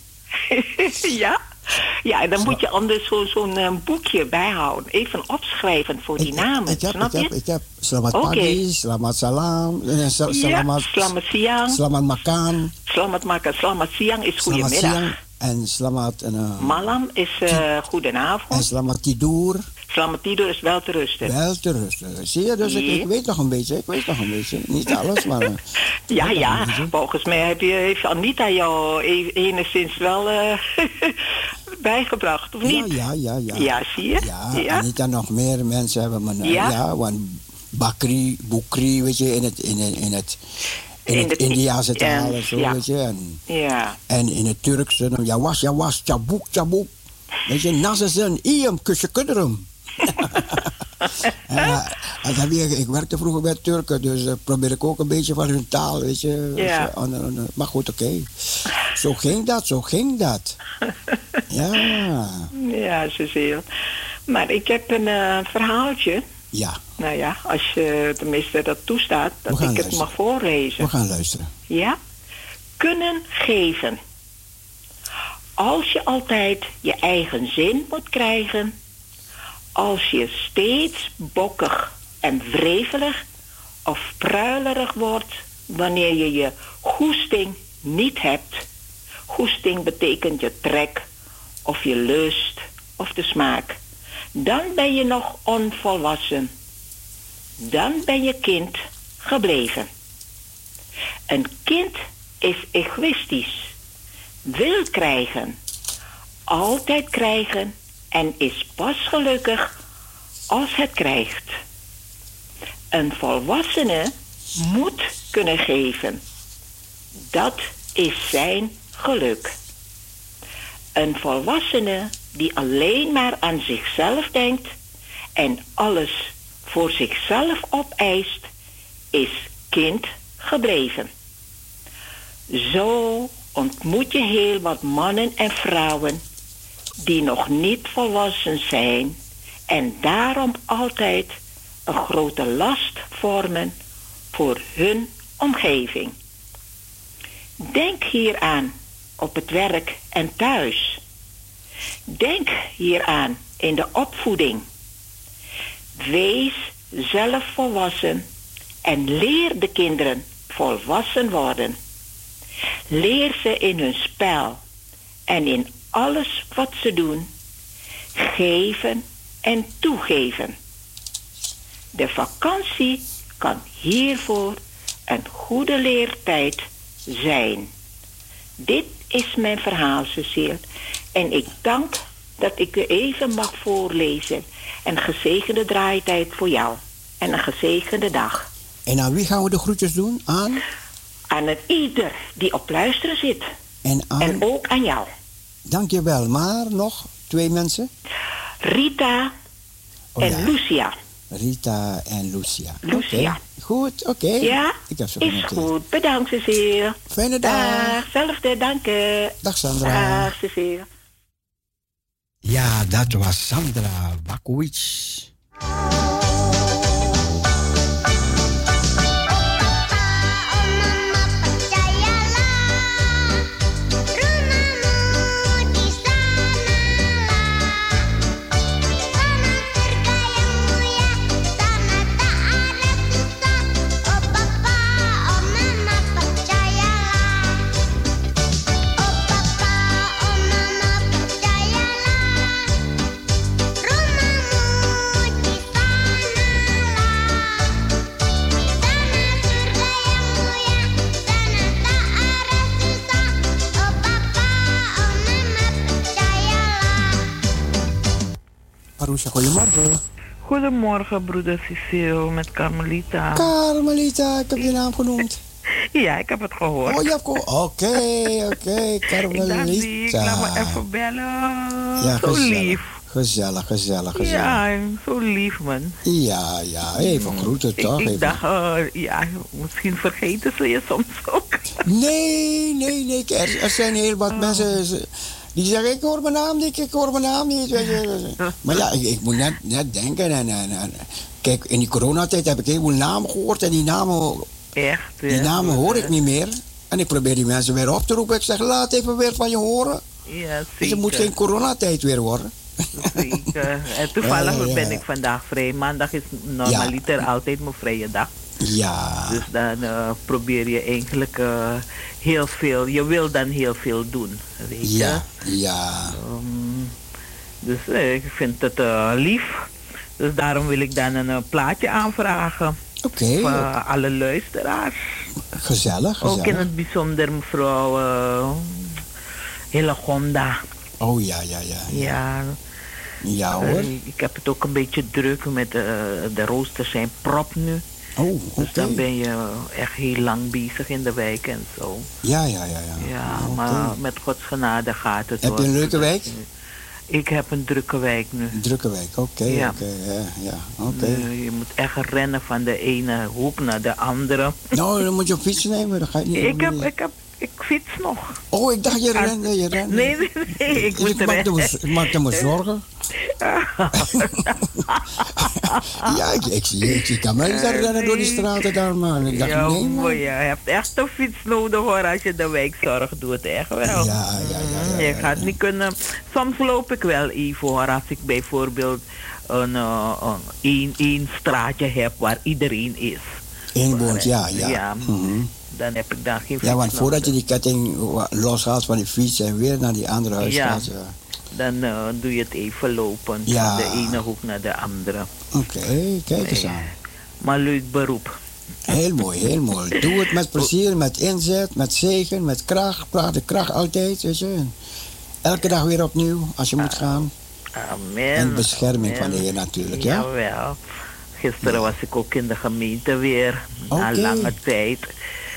A: [LAUGHS]
I: ja. [LAUGHS] Ja, en dan moet je anders zo- zo'n eh, boekje bijhouden. Even opschrijven voor die namen,
A: Ik heb,
I: snap
A: ik heb,
I: je?
A: ik heb Slamat
I: Oké.
A: Pagi, Slamat Salam, eh,
I: Ja,
A: Salamat,
I: selamat siang.
A: Slamat Makan,
I: Selamat makan, selamat siang is
A: Slamat
I: goedemiddag.
A: En Slamat, en, eh,
I: Malam is
A: en
I: goedenavond.
A: Slamat Tidur.
I: Selamat tidur is wel te rusten.
A: Wel te rusten. Zie je, dus ik, weet nog een beetje, ik weet nog een beetje. Niet alles, maar... eh, [LAUGHS]
I: Ja, ja. Volgens mij heb je, heeft Anita jou e- enigszins wel [LAUGHS] bijgebracht, of niet?
A: Ja, ja, ja.
I: Ja, zie je?
A: Ja,
I: Ja.
A: en dat nog meer mensen hebben me...
I: Ja?
A: Ja, want Bakri, Bukri, weet je, in het, in, het- in het, in
I: In
A: het
I: de-
A: Indiaanse taal en zo,
I: ja.
A: weet je. En,
I: Ja.
A: en in het Turkse, dan, ja was, ja was, tjaboek, tjaboek. Weet je, nasasen, iem, kusje, kudderum. [LAUGHS] Ik werkte vroeger bij Turken, dus eh, probeer ik ook een beetje van hun taal, weet je.
I: Ja.
A: maar goed, oké. Zo ging dat, zo ging dat. [LAUGHS] Ja,
I: Ja, Cecile. Maar ik heb een eh, verhaaltje.
A: Ja,
I: Nou ja, als je tenminste dat toestaat, dat ik het mag voorlezen.
A: we gaan luisteren.
I: Ja? Kunnen geven. Als je altijd je eigen zin moet krijgen, als je steeds bokkig en wrevelig of pruilerig wordt wanneer je je goesting niet hebt. Goesting betekent je trek of je lust of de smaak. Dan ben je nog onvolwassen. Dan ben je kind gebleven. Een kind is egoïstisch, wil krijgen, altijd krijgen en is pas gelukkig als het krijgt. Een volwassene moet kunnen geven. Dat is zijn geluk. Een volwassene die alleen maar aan zichzelf denkt en alles voor zichzelf opeist, is kind gebleven. Zo ontmoet je heel wat mannen en vrouwen die nog niet volwassen zijn en daarom altijd een grote last vormen voor hun omgeving. Denk hieraan op het werk en thuis. Denk hieraan in de opvoeding. Wees zelf volwassen en leer de kinderen volwassen worden. Leer ze in hun spel en in alles wat ze doen, geven en toegeven. De vakantie kan hiervoor een goede leertijd zijn. Dit is mijn verhaal, Cecile. En ik dank dat ik u even mag voorlezen. Een gezegende draaitijd voor jou. En een gezegende dag.
A: En aan wie gaan we de groetjes doen? Aan?
I: Aan het ieder die op luisteren zit.
A: En aan?
I: En ook aan jou.
A: Dankjewel. Maar nog twee mensen?
I: Rita
A: Oh,
I: en
A: ja.
I: Lucia.
A: Rita en Lucia.
I: Lucia.
A: Goed, oké.
I: Ja,
A: Ik heb ze
I: is
A: genoteerd.
I: goed. Bedankt, Cecile.
A: Fijne dag.
I: Dag. Zelfde, dank je.
A: Dag Sandra.
I: Dag, Cecile.
A: Ja, dat was Sandra Bakovic. Goedemorgen.
J: Goedemorgen, broeder Cecile met Carmelita.
A: Carmelita, ik heb je naam genoemd. [LAUGHS]
J: ja, ik heb het gehoord.
A: Oh, gehoord. Oké, [LAUGHS] oké,
J: die, ik laat me even bellen.
A: Ja,
J: zo
A: gezellig.
J: lief.
A: Gezellig, gezellig, gezellig.
J: Ja, zo lief, man.
A: Ja, ja, even groeten toch?
J: Ik, dacht, eh, ja, misschien vergeten ze je soms ook.
A: Nee, nee, nee. Er, er zijn heel wat mensen ze- die zeggen: Ik hoor mijn naam niet, ik hoor mijn naam niet. [LAUGHS] Maar ja, ik, ik moet net, net denken. En, en, en- kijk, in die coronatijd heb ik heel veel namen gehoord. En die namen,
J: Echt,
A: die namen hoor ik niet meer. En ik probeer die mensen weer op te roepen. Ik zeg: Laat even weer van je horen.
J: Ja,
A: Dus het moet geen coronatijd weer worden.
J: zeker. En toevallig [LAUGHS]
A: Ja, ja, ja.
J: ben ik vandaag vrij. Maandag is normaliter altijd mijn vrije dag.
A: Ja.
J: Dus dan eh, probeer je eigenlijk eh, heel veel, je wil dan heel veel doen, weet je.
A: Ja, ja.
J: Ehm, dus eh, ik vind het lief. Dus daarom wil ik dan een plaatje aanvragen.
A: Oké.
J: Voor alle luisteraars.
A: Gezellig,
J: Ook in
A: gezellig.
J: het bijzonder mevrouw Hillegonda.
A: Oh ja, ja, ja.
J: Ja.
A: Ja
J: Eh,
A: hoor.
J: ik heb het ook een beetje druk met de roosters zijn prop nu.
A: Oh,
J: Dus dan ben je echt heel lang bezig in de wijk en zo.
A: Ja, ja, ja. ja.
J: Ja, maar met Gods genade gaat het
A: Heb je een leuke wijk?
J: Ik heb een drukke wijk nu.
A: Een drukke wijk, oké,
J: Ja.
A: oké, ja, ja, oké.
J: Nu, je moet echt rennen van de ene hoek naar de andere.
A: Nou, dan moet je op fiets nemen, dan ga je niet...
J: Ik heb, ik heb, ik fiets nog.
A: Oh, ik dacht je rende, je rende.
J: Nee, nee, nee, ik moet
A: ik maakte me, ik maakte me zorgen. [LAUGHS] ja, ik, ik zie je, ik zie Camelita rennen door die straten daar, man. Ik dacht,
J: ja,
A: nee, man.
J: je hebt echt een fiets nodig hoor als je de wijkzorg doet, echt wel.
A: Ja, ja, ja.
J: je gaat niet kunnen. Soms loop ik wel even hoor, als ik bijvoorbeeld een, eh, een één, één straatje heb waar iedereen is.
A: Eén woont, ja, ja.
J: Ja,
A: Mhm.
J: Dan heb ik daar geen fiets
A: Ja, want
J: nodig.
A: voordat je die ketting loshaalt van die fiets en weer naar die andere huis
J: Ja.
A: gaat. ja.
J: Dan eh, doe je het even lopen
A: Ja.
J: van de ene hoek naar de andere.
A: Oké, kijk eens aan.
J: Maar leuk beroep.
A: Heel mooi, heel mooi. Doe het met [LAUGHS] plezier, met inzet, met zegen, met kracht. Praat de kracht altijd, weet je. Elke dag weer opnieuw, als je moet gaan.
J: Amen.
A: En bescherming van de. Heer natuurlijk, ja?
J: Jawel. Gisteren was ik ook in de gemeente weer, na lange tijd.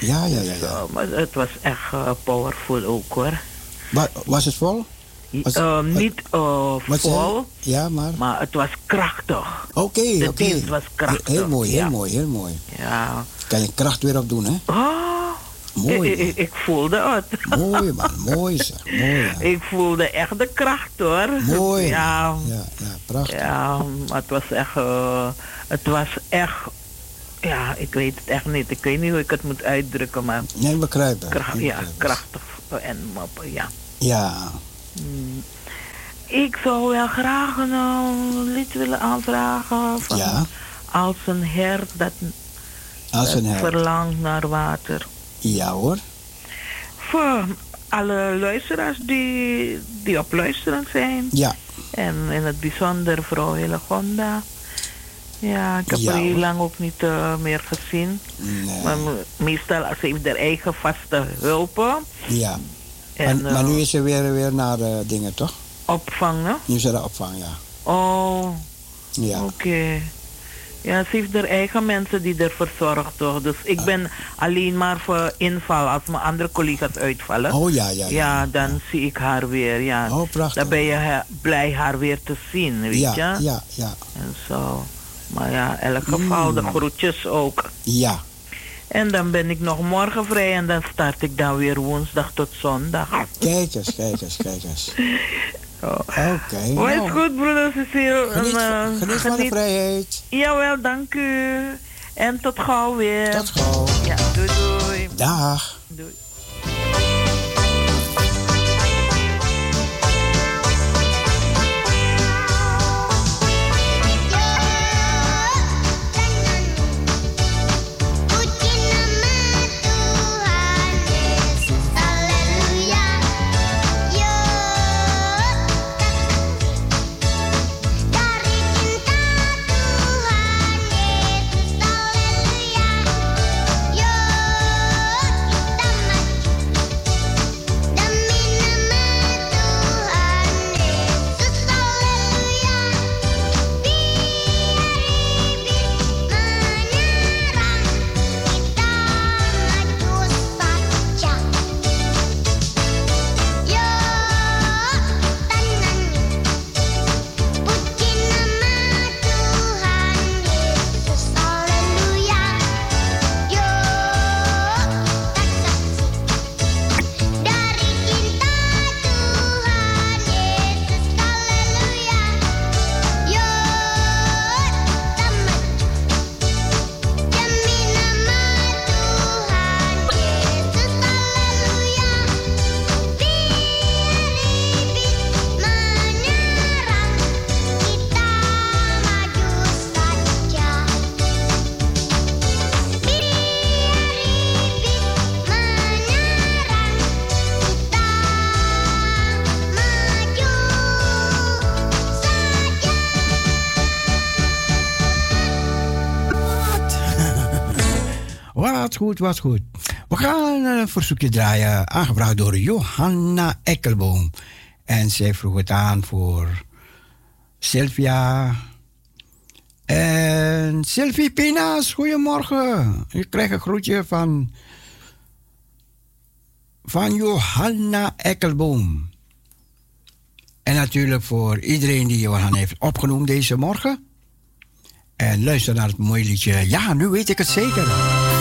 A: Ja, ja, ja. ja.
J: Zo, maar het was echt eh, powerful ook hoor.
A: Wa- was het vol? Was-
J: Eh,
A: wat-
J: niet eh,
A: wat
J: vol,
A: Ja, maar...
J: maar het was krachtig.
A: Oké, oké.
J: dienst was krachtig.
A: Heel mooi, heel
J: ja.
A: mooi, heel mooi.
J: Ja.
A: Kan je kracht weer opdoen, hè?
J: Oh,
A: Mooi,
J: ik, ik, ik voelde het.
A: Mooi, man. [LAUGHS] Mooi, zeg. Mooi, ja.
J: Ik voelde echt de kracht hoor.
A: Mooi.
J: Ja,
A: Ja, ja, prachtig.
J: ja maar het was echt, het was echt, ja, ik weet het echt niet. Ik weet niet hoe ik het moet uitdrukken, maar
A: Nee, begrijpen.
J: kracht, ja, krachtig en moppen, ja.
A: Ja,
J: Mm. Ik zou wel graag een eh, lied willen aanvragen van
A: Ja.
J: als een hert dat,
A: als een
J: verlangt naar water.
A: Ja hoor.
J: Voor alle luisteraars die, die op luisteren zijn.
A: Ja.
J: En in het bijzonder vrouw Hillegonda. Ja, ik heb
A: Ja,
J: haar heel lang ook niet eh, meer gezien.
A: Nee.
J: Maar me- meestal als ze heeft haar eigen vaste hulpen.
A: Ja.
J: En,
A: maar, maar
J: eh,
A: nu is ze weer, weer naar de dingen, toch?
J: Opvangen.
A: Nu is ze de opvang, ja.
J: Oh,
A: Ja.
J: oké. Ja, ze heeft haar eigen mensen die er verzorgt, toch? Dus ik
A: Ah.
J: ben alleen maar voor inval als mijn andere collega's uitvallen.
A: Oh ja, ja, ja.
J: Ja, dan zie ik haar weer, ja.
A: Oh, prachtig.
J: Dan ben je blij haar weer te zien, weet
A: Ja,
J: je?
A: ja, ja.
J: En zo. Maar ja, elk geval de
A: Mm.
J: groetjes ook.
A: Ja.
J: En dan ben ik nog morgen vrij en dan start ik dan weer woensdag tot zondag.
A: Kijk eens, kijk eens, kijk eens. [LAUGHS] Oké.
J: Maar is
A: nou,
J: goed, broeder Cecile.
A: Geniet,
J: En, eh,
A: geniet van de vrijheid.
J: Jawel, dank u. En tot gauw weer.
A: Tot gauw.
J: Ja, doei doei.
A: Dag.
J: Doei.
K: goed, was goed. We gaan eh, een verzoekje draaien, aangevraagd door Johanna Ekkelboom. En zij vroeg het aan voor Sylvia. En Sylvie Pina's, goedemorgen. Ik krijg een groetje van, van Johanna Ekkelboom. En natuurlijk voor iedereen die Johanna heeft opgenoemd deze morgen. En luister naar het mooie liedje. Ja, nu weet ik het zeker.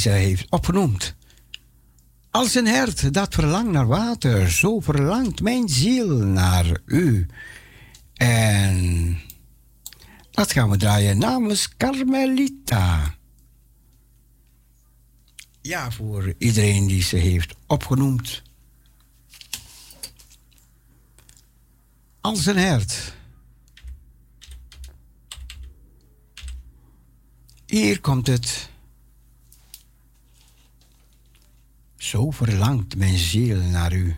K: zij heeft opgenoemd. Als een hert dat verlangt naar water, zo verlangt mijn ziel naar u. En dat gaan we draaien namens Carmelita. Ja, voor iedereen die ze heeft opgenoemd. Als een hert. Hier komt het. Zo verlangt mijn ziel naar u.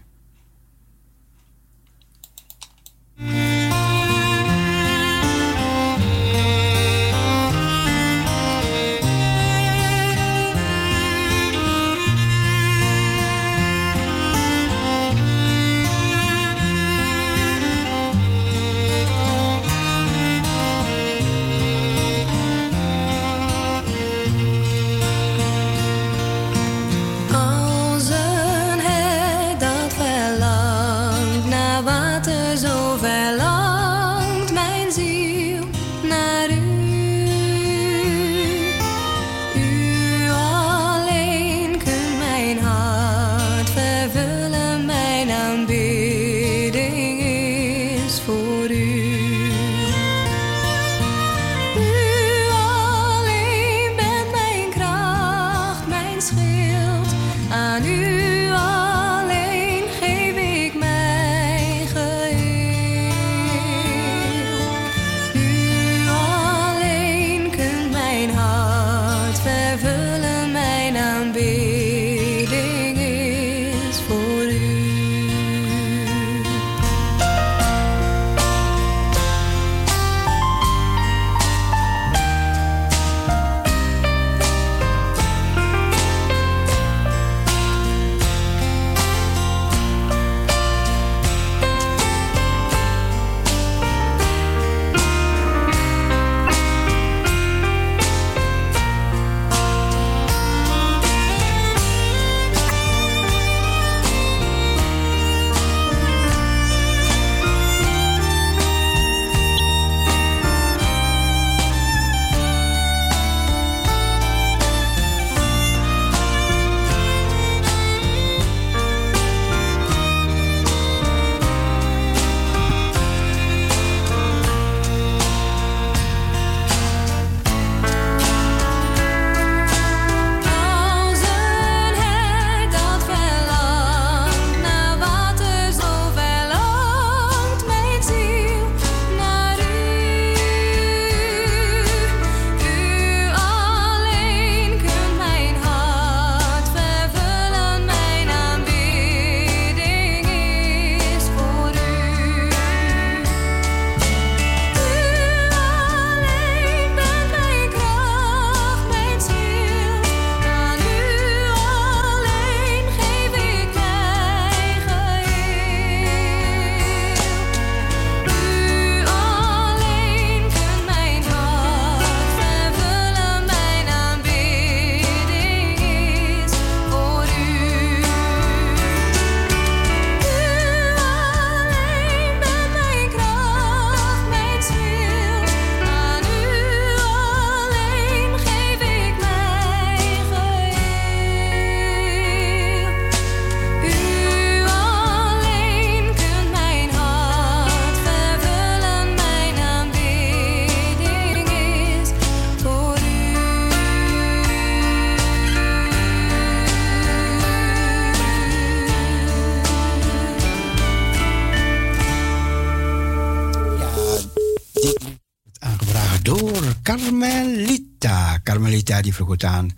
A: door Carmelita. Carmelita die vroeg het aan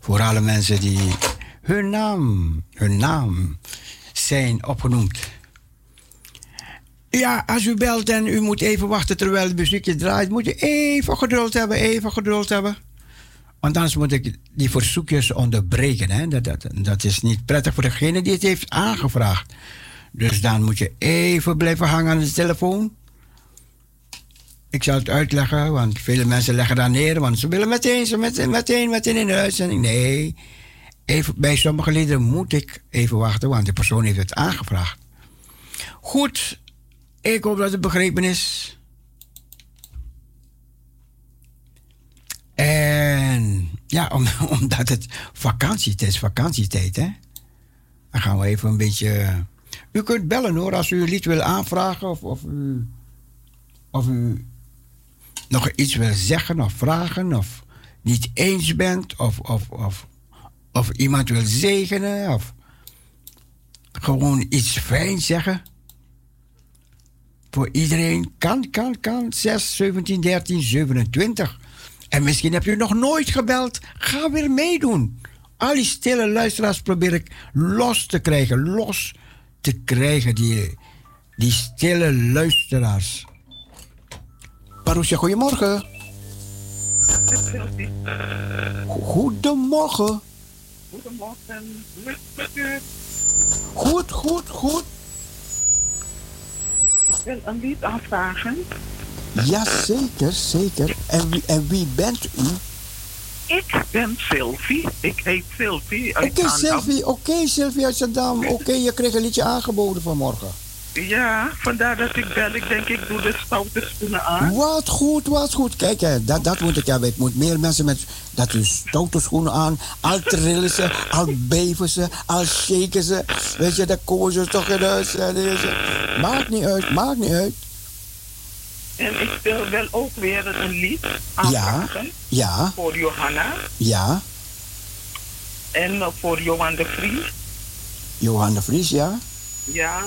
A: voor alle mensen die hun naam, hun naam zijn opgenoemd. Ja, als u belt en u moet even wachten terwijl het muziekje draait, moet u even geduld hebben, even geduld hebben. Want anders moet ik die verzoekjes onderbreken. Hè? Dat, dat, dat is niet prettig voor degene die het heeft aangevraagd. Dus dan moet je even blijven hangen aan de telefoon. Ik zal het uitleggen, want vele mensen leggen daar neer, want ze willen meteen, ze meteen, meteen, meteen in de uitzending. Nee, even, bij sommige liederen moet ik even wachten, want de persoon heeft het aangevraagd. Goed, ik hoop dat het begrepen is. En ja, om, [LAUGHS] omdat het vakantietijd is, vakantietijd, hè. Dan gaan we even een beetje... U kunt bellen hoor, als u een lied wil aanvragen of, of u... Of u nog iets wil zeggen of vragen of niet eens bent of, of, of, of iemand wil zegenen of gewoon iets fijn zeggen. Voor iedereen kan, kan, kan. 6, 17, 13, 27. En misschien heb je nog nooit gebeld. Ga weer meedoen. Al die stille luisteraars probeer ik los te krijgen. Los te krijgen, die, die stille luisteraars. Parousia, goedemorgen. Goedemorgen.
G: Goedemorgen.
A: Goed, goed, goed.
G: Ik wil een lied aanvragen.
A: Ja, zeker, zeker. En wie, en wie bent u?
G: Ik ben Sylvie. Ik heet Sylvie. uit
A: Oké. Sylvie. Oké, Sylvie uit Zandam. Oké, je kreeg een liedje aangeboden vanmorgen.
G: Ja, vandaar dat ik bel. Ik denk, ik doe de stoute schoenen aan.
A: Wat goed, wat goed. Kijk, hè, dat, dat moet ik hebben. Ik moet meer mensen met dat hun stoute schoenen aan. Al trillen ze, al beven ze, al shaken ze. Weet je, dat komen ze toch in huis. Maakt niet uit, maakt niet uit.
G: En ik wil wel ook weer een lied
A: Ja,
G: aanvragen.
A: ja,
G: Voor Johanna
A: ja.
G: en voor Johan de Vries.
A: Johan de Vries, ja?
L: Ja,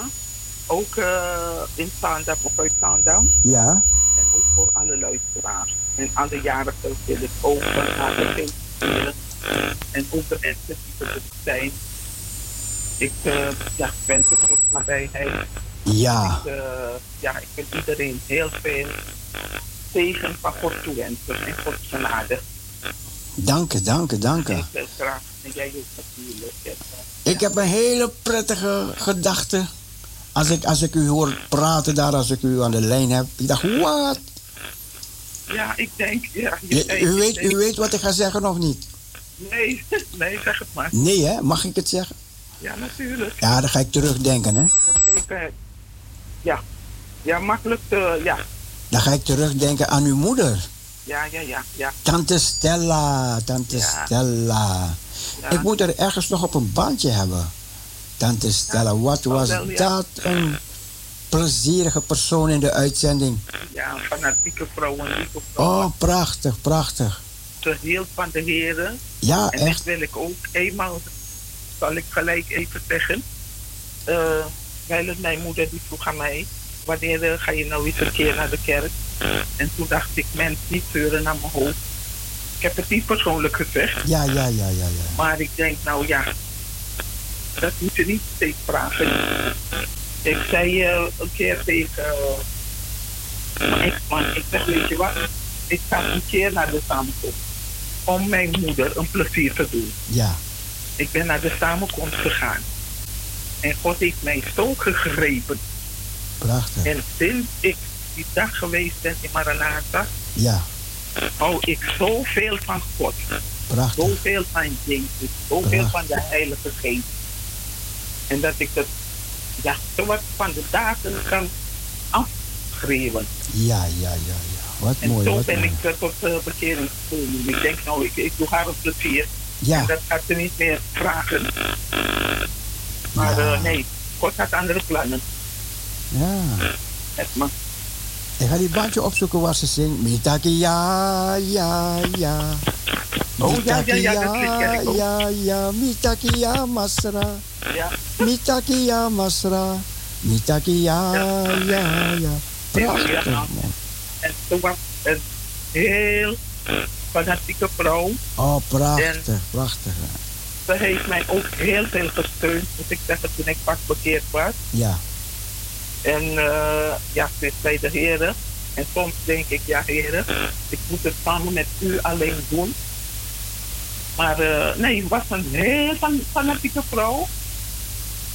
L: ook eh, in Zaandam of uit Zaandam.
A: Ja.
L: En ook voor alle luisteraars. En alle jarigen wil ik ook van harte feliciteren. En ook de mensen die er zijn. Ik uh, ja, wens het voor nabijheid.
A: Ja.
L: Ik, uh, ja, ik wil iedereen heel veel zegen van God toewensen en Gods genade.
A: Dank je, dank je, dank je.
L: Ik jij ook natuurlijk.
A: Ik heb een hele prettige gedachte. Als ik, als ik u hoor praten daar, als ik u aan de lijn heb. Ik dacht, wat?
L: Ja, ik denk, ja.
A: Je, u, weet, u weet wat ik ga zeggen of niet?
L: Nee, [LAUGHS] nee, zeg het maar.
A: Nee, hè? Mag ik het zeggen?
L: Ja, natuurlijk.
A: Ja, dan ga ik terugdenken, hè?
L: Ja, ja, makkelijk, uh, ja.
A: Dan ga ik terugdenken aan uw moeder.
L: Ja, ja, ja, ja.
A: Tante Stella, tante ja. Stella. Ja. Ik moet er ergens nog op een bandje hebben. Tante Stella, wat was dat een plezierige persoon in de uitzending.
L: Ja, een fanatieke vrouw, een lieve vrouw.
A: Oh, prachtig, prachtig.
L: Ze hield van de heren.
A: Ja,
L: en
A: echt.
L: dat wil ik ook eenmaal, zal ik gelijk even zeggen. Uh, wijlen mijn moeder die vroeg aan mij, wanneer uh, ga je nou een keer naar de kerk? En toen dacht ik, mensen niet zeuren naar mijn hoofd. Ik heb het niet persoonlijk gezegd.
A: Ja, ja, ja, ja, ja.
L: Maar ik denk, nou ja, dat moet je niet steeds vragen. Ik zei uh, een keer tegen uh, mijn ex-man, ik zeg, weet je wat, ik ga een keer naar de samenkomst. Om mijn moeder een plezier te doen.
A: Ja.
L: Ik ben naar de samenkomst gegaan. En God heeft mij zo gegrepen.
A: Prachtig.
L: En sinds ik die dag geweest ben in Maranatha,
A: ja.
L: hou ik zoveel van God.
A: Prachtig.
L: Zoveel van Jezus. Zoveel
A: Prachtig.
L: van de Heilige Geest. En dat ik dat, ja, zo wat van de dagen kan afschreeuwen.
A: Ja, ja, ja, ja. Wat
L: en
A: mooi.
L: zo
A: wat
L: ben
A: mooi.
L: ik tot uh, bekering gekomen. Ik denk, nou, ik, ik doe haar een plezier.
A: Ja.
L: En dat gaat ze niet meer vragen. Maar
A: ja.
L: uh, nee, God had andere plannen.
A: Ja.
L: Het mag.
A: Ik ga die bandje opzoeken waar ze zingt. Mitaki ja, ja, ja.
L: Oh ja, ja, ja, dat.
A: Ja, ja, Mitaki ja, Masra.
L: Ja.
A: Mitaki ja, Masra. Mitaki ja, ja, ja. Prachtig, man.
L: En toen was een heel fanatieke vrouw.
A: Oh, prachtig, prachtig.
L: Ze heeft mij ook heel veel gesteund, moet ik zeggen, toen ik pas bekeerd was.
A: Ja.
L: En uh, ja, is bij de heren. En soms denk ik, ja heren, ik moet het samen met u alleen doen. Maar uh, nee, was een heel fan fanatieke vrouw.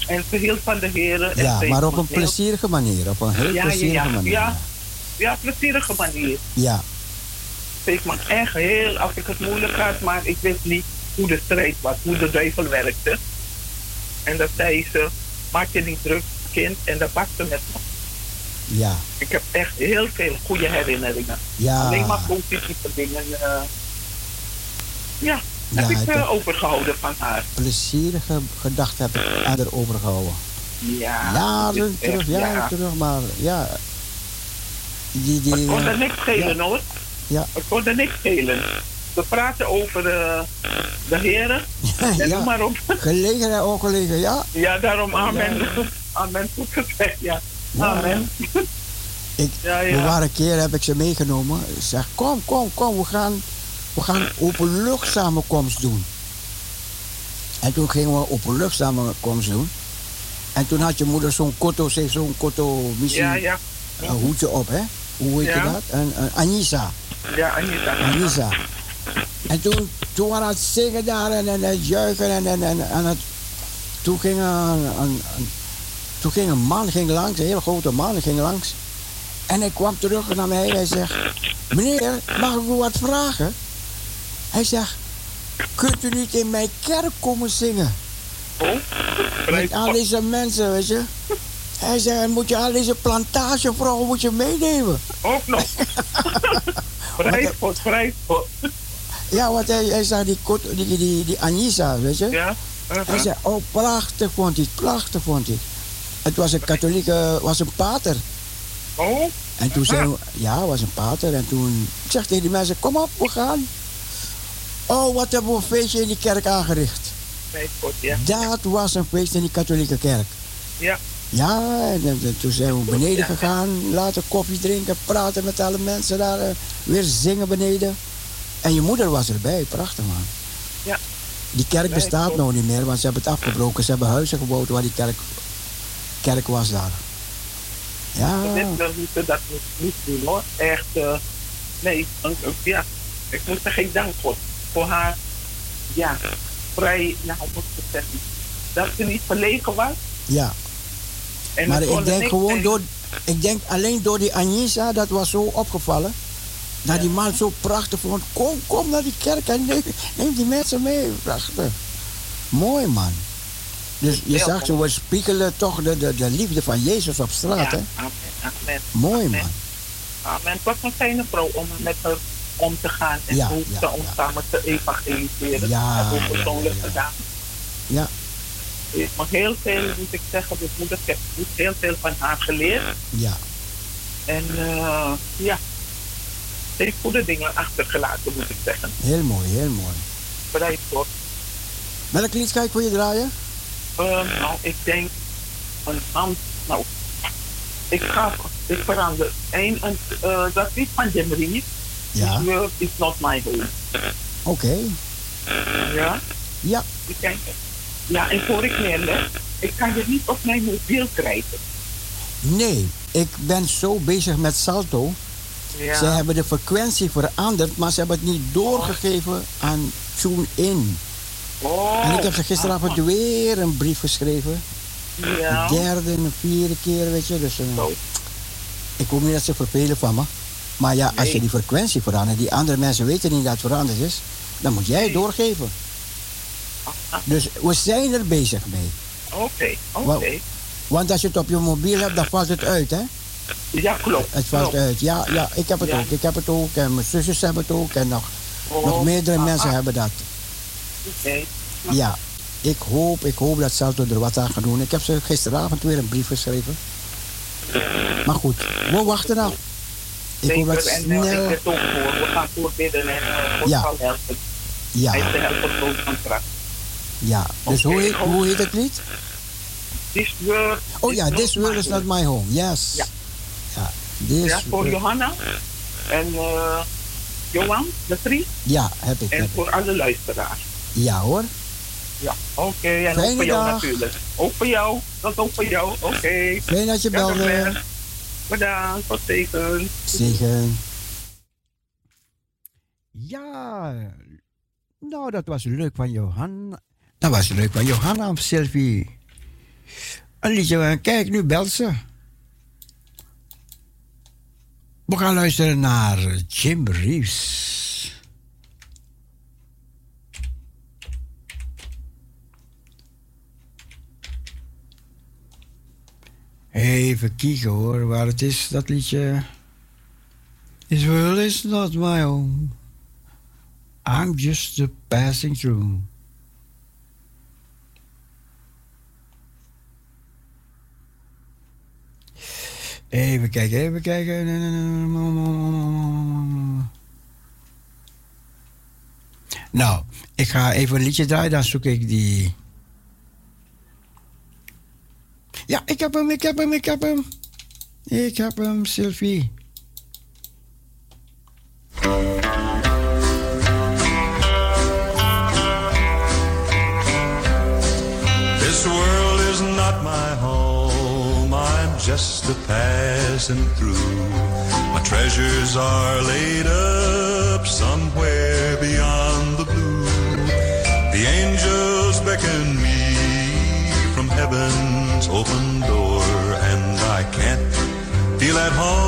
L: En ze hield van de heren.
A: Ja, maar op een plezierige manier. Op een heel
L: ja,
A: plezierige
L: ja, ja,
A: manier.
L: Ja, ja, plezierige manier.
A: Ja.
L: Heeft me echt heel, als ik het moeilijk had, maar ik wist niet hoe de strijd was, hoe de duivel werkte. En dat zei ze, maak je niet druk, kind, en dat ze met me.
A: Ja.
L: Ik heb echt heel veel goede herinneringen.
A: Ja.
L: Alleen maar positieve dingen. Uh, ja,
A: ja,
L: heb ik
A: heb
L: uh, overgehouden van haar.
A: Plezierige gedachten heb ik aan haar overgehouden.
L: Ja.
A: Jaren terug,
L: echt,
A: jaren
L: ja.
A: terug, maar ja. Die, die,
L: het kon er niks schelen
A: ja.
L: hoor.
A: Ja.
L: Het kon er niks schelen. We praten over de, de heren.
A: Ja,
L: ja. maar op.
A: Gelegen en ongelegen, ja.
L: Ja, daarom amen. Ja. [LAUGHS] Amen, goed gezegd, ja. ja. Amen.
A: Ik, [LAUGHS]
L: ja, ja.
A: De ware keer heb ik ze meegenomen. Ik zeg, kom, kom, kom, we gaan, we gaan openlucht doen. En toen gingen we openlucht samenkomst doen. En toen had je moeder zo'n kotto, zeg zo'n kotto, misschien
L: ja, ja.
A: een hoedje op, hè? Hoe heet je dat? Een, een Anissa.
L: Ja, Anissa.
A: Anissa. En toen, toen waren we aan het zingen daar en, en het juichen en, en, en, en het, toen ging een, een, een, toen ging een man ging langs, een hele grote man ging langs. En hij kwam terug naar mij en hij zegt, meneer, mag ik u wat vragen? Hij zegt, kunt u niet in mijn kerk komen zingen?
L: Oh,
A: Met al deze mensen, weet je. Hij zei, moet je al deze plantagevrouwen moet je meenemen.
L: Ook nog. [LAUGHS] Vrijspot, vrijspot.
A: Ja, want hij, hij zag die, die, die, die Anissa, weet je.
L: Ja.
A: Hij zei, oh, prachtig vond hij, prachtig vond hij. Het was een katholieke, was een pater.
L: Oh.
A: En toen zei hij, ja, was een pater. En toen, ik zeg tegen die mensen, kom op, we gaan. Oh, wat hebben we een feestje in die kerk aangericht.
L: Ja.
A: Dat was een feest in die katholieke kerk.
L: Ja.
A: Ja, en, en- en toen zijn we beneden gegaan, laten koffie drinken, praten met alle mensen daar, eh, weer zingen beneden. En je moeder was erbij, prachtig man.
L: Ja.
A: Die kerk
L: Nee,
A: bestaat nou niet meer, want ze hebben het afgebroken. Ze hebben huizen gebouwd waar die kerk, kerk was daar. Ja,
L: Dit, we moeten dat niet, niet doen hoor. Echt, eh, nee, ja. Ik moet zeggen, ik dank God voor haar, ja, vrij, ja, hoe moet ik het zeggen? Dat ze niet verlegen was.
A: ja.
L: En
A: maar
L: het
A: ik denk gewoon door, ik denk alleen door die Anissa, dat was zo opgevallen. Dat die man zo prachtig vond. Kom, kom naar die kerk en neem, neem die mensen mee. Prachtig. Mooi man. Dus je zag, ze we spiegelen toch de, de, de liefde van Jezus op straat,
L: Ja,
A: hè?
L: amen, amen.
A: Mooi
L: amen.
A: man.
L: Amen. Het was een fijne vrouw om met haar om te gaan en
A: Ja,
L: hoe
A: ja,
L: te om samen te evangeliseren.
A: Ja,
L: persoonlijk gedaan.
A: Ja,
L: Ze heeft me heel veel, moet ik zeggen, dus moeder, ik heb heel veel van haar geleerd.
A: ja.
L: En eh, ja, ze heeft goede dingen achtergelaten, moet ik zeggen.
A: Heel mooi, heel mooi.
L: Bereid voor.
A: Welk lied ga ik voor je draaien?
L: Eh, nou, ik denk een hand. Nou, ik ga, ik verander. Een, een, eh, dat is van Jim Reeves.
A: Ja.
L: World is not my home.
A: Oké.
L: Ja?
A: Ja.
L: Ik denk, ja, en voor ik neerleg, ik kan je niet op mijn mobiel krijgen.
A: Nee, ik ben zo bezig met Salto.
L: Ja.
A: Ze hebben de frequentie veranderd, maar ze hebben het niet doorgegeven aan TuneIn.
L: Oh.
A: En ik heb ze gisteravond weer een brief geschreven.
L: Ja.
A: De derde en de vierde keer, weet je. Dus, eh, ik hoop niet dat ze vervelen van me. Maar ja, als je die frequentie verandert, die andere mensen weten niet dat het veranderd is, dan moet jij het doorgeven. [LAUGHS] Dus we zijn er bezig mee.
L: Oké, oké.
A: Wa- Want als je het op je mobiel hebt, dan valt het uit, hè?
L: Ja, klopt.
A: Het valt
L: klopt.
A: uit. Ja, ja, ik heb het
L: Ja.
A: ook. Ik heb het ook. En mijn zusjes hebben het ook. En nog,
L: Oh,
A: nog meerdere
L: ah,
A: mensen
L: ah.
A: hebben dat.
L: Oké.
A: Ja, ik hoop, ik hoop dat Salto er wat aan gaat doen. Ik heb ze gisteravond weer een brief geschreven. Maar goed, we wachten af. Ik hoop dat
L: eh,
A: snel...
L: We gaan voorbidden en eh, God
A: Ja.
L: zal helpen.
A: Ja.
L: Hij is de helper groot van kracht.
A: Ja, dus hoe, heet, hoe heet het lied?
L: This world
A: Oh ja, This World is Not My Home. Yes.
L: Ja.
A: Ja,
L: Ja, voor Johanna en eh Johan, de drie.
A: Ja, heb ik.
L: En
A: Heb ik.
L: voor alle luisteraars.
A: Ja hoor.
L: Ja, oké. En ook
A: Fijne
L: voor jou
A: dag.
L: natuurlijk. Ook voor jou. Dat is ook voor jou. Oké.
A: Fijn dat je
L: Ja,
A: belde.
L: Bedankt. Tot zegen.
A: Zegen. Ja, nou dat was leuk van Johan. Dat was leuk van Johanna of Sylvie. Een liedje, eh, kijk nu belt ze. We gaan luisteren naar Jim Reeves. Even kijken hoor, waar het is, dat liedje. This world is not my own. I'm just a passing through. Even kijken, even kijken. Nou, ik ga even een liedje draaien, dan zoek ik die. Ja, ik heb hem, ik heb hem, ik heb hem. Ik heb hem, Sylvie.
C: Just a passing through. My treasures are laid up somewhere beyond the blue. The angels beckon me from heaven's open door, and I can't feel at home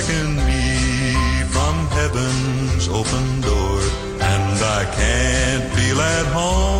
C: beckon me from heaven's open door, and I can't feel at home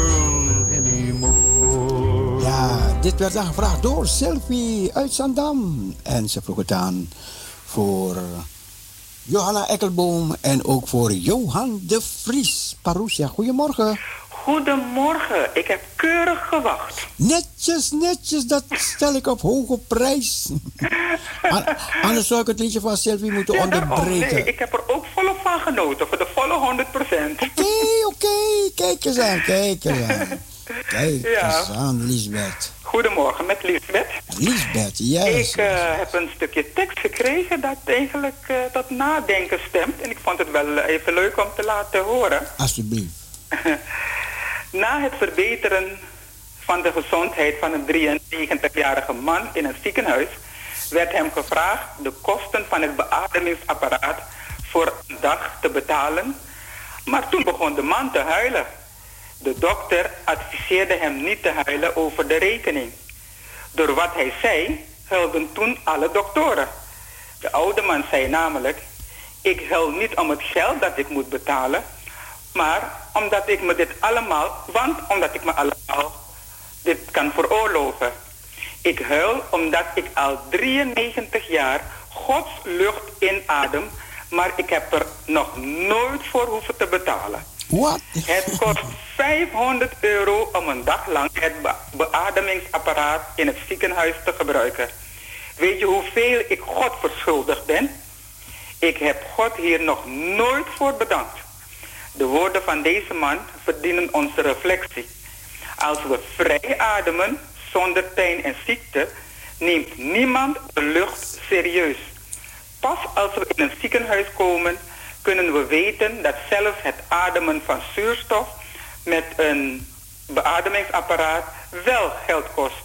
A: dit werd aangevraagd door Sylvie uit Zandam. En ze vroeg het aan voor Johanna Ekkelboom en ook voor Johan de Vries. Parousia, goedemorgen.
M: Goedemorgen, ik heb keurig gewacht.
A: Netjes, netjes, dat stel ik op hoge prijs. [LAUGHS] An- Anders zou ik het liedje van Sylvie moeten
M: Oh
A: onderbreken.
M: nee, ik heb er ook volop van genoten, voor de volle 100%
A: Oké, oké, kijk eens aan, kijk eens aan. [LAUGHS] Kijk
M: Ja.
A: eens aan, Lisbeth.
M: Goedemorgen, met Lisbeth.
A: Lisbeth, juist.
M: Ik eh, heb een stukje tekst gekregen dat eigenlijk eh, tot nadenken stemt. En ik vond het wel even leuk om te laten horen. [LAUGHS]
A: Alsjeblieft.
M: Na het verbeteren van de gezondheid van een 93-jarige man in een ziekenhuis werd hem gevraagd de kosten van het beademingsapparaat voor een dag te betalen. Maar toen begon de man te huilen. De dokter adviseerde hem niet te huilen over de rekening. Door wat hij zei, huilden toen alle doktoren. De oude man zei namelijk: Ik huil niet om het geld dat ik moet betalen, maar omdat ik me dit allemaal, want omdat ik me allemaal dit kan veroorloven. Ik huil omdat ik al 93 jaar Gods lucht inadem, maar ik heb er nog nooit voor hoeven te betalen. Het kost 500 euro om een dag lang het be- beademingsapparaat in het ziekenhuis te gebruiken. Weet je hoeveel ik God verschuldigd ben? Ik heb God hier nog nooit voor bedankt. De woorden van deze man verdienen onze reflectie. Als we vrij ademen zonder pijn en ziekte, neemt niemand de lucht serieus. Pas als we in een ziekenhuis komen, kunnen we weten dat zelfs het ademen van zuurstof met een beademingsapparaat wel geld kost.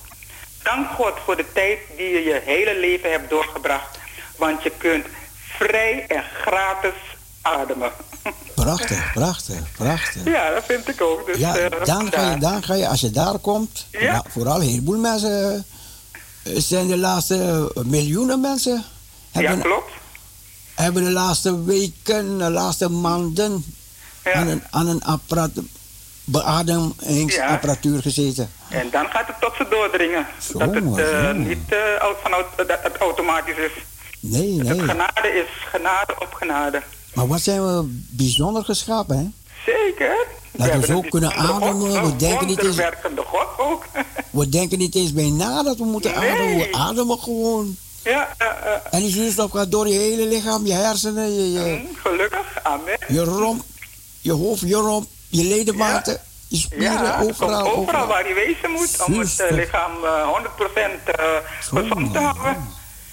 M: Dank God voor de tijd die je je hele leven hebt doorgebracht, want je kunt vrij en gratis ademen.
A: Prachtig, prachtig, prachtig.
M: Ja, dat vind ik ook. Dus,
A: Ja,
M: eh,
A: dan ga, je, dan ga je, als je daar komt,
M: Ja.
A: vooral- vooral een heleboel mensen, eh, zijn de laatste miljoenen mensen, hebben,
M: Ja, klopt.
A: Hebben de laatste weken, de laatste maanden aan een, aan een apparaat, beademingsapparatuur gezeten.
M: En dan gaat het tot ze doordringen. dat het eh, niet eh, dat het automatisch is.
A: Nee, nee.
M: Genade is genade op genade.
A: Maar wat zijn we bijzonder geschapen, hè?
M: Zeker.
A: Dat we
M: hebben
A: zo kunnen
M: God,
A: ademen, we denken niet eens-
M: God ook.
A: We denken niet eens bij na dat we moeten
M: Nee.
A: ademen. We ademen gewoon.
M: Ja, eh, eh,
A: En die zuurstof gaat door je hele lichaam, je hersenen, je, je,
M: gelukkig. Amen.
A: je romp, je hoofd, je romp, je ledematen, je spieren,
M: Ja,
A: overal.
M: komt overal
A: overal.
M: waar hij wezen moet om het eh, lichaam eh, 100% eh, gezond te houden.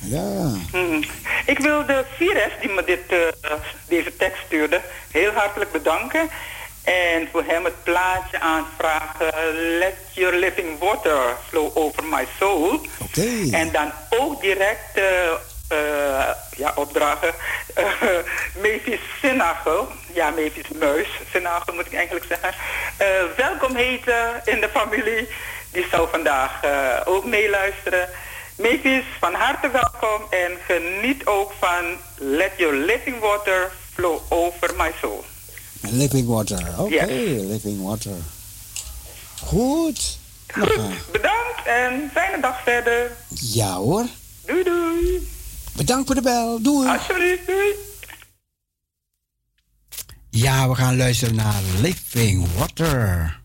A: Ja.
M: Hmm. Ik wil de Vires die me dit, eh, deze tekst stuurde heel hartelijk bedanken. En voor hem het plaatje aanvragen Let your living water flow over my soul.
A: Oké.
M: En dan ook direct eh, eh, ja, opdragen. Uh, [LAUGHS] Mavis Sinnagel, ja, Mavis Muis Sinnagel moet ik eigenlijk zeggen. Welkom heten in de familie. Die zou vandaag ook meeluisteren. Mavis, van harte welkom en geniet ook van Let Your Living Water Flow Over My Soul.
N: Living water. Oké, living water. Goed.
M: Bedankt en fijne dag verder.
N: Ja hoor.
M: Doei doei.
N: Bedankt voor de bel. Doei.
M: Alsjeblieft, doei.
N: Ja, we gaan luisteren naar Living Water.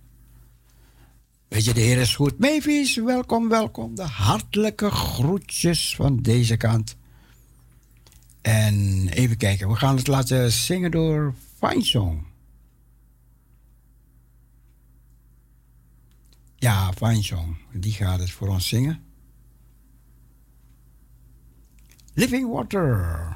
N: Weet je, de Heer is goed. Mavis, welkom, welkom. De hartelijke groetjes van deze kant. En even kijken, we gaan het laten zingen door Fine Song. Ja, Fine Song. Die gaat het voor ons zingen. Living Water.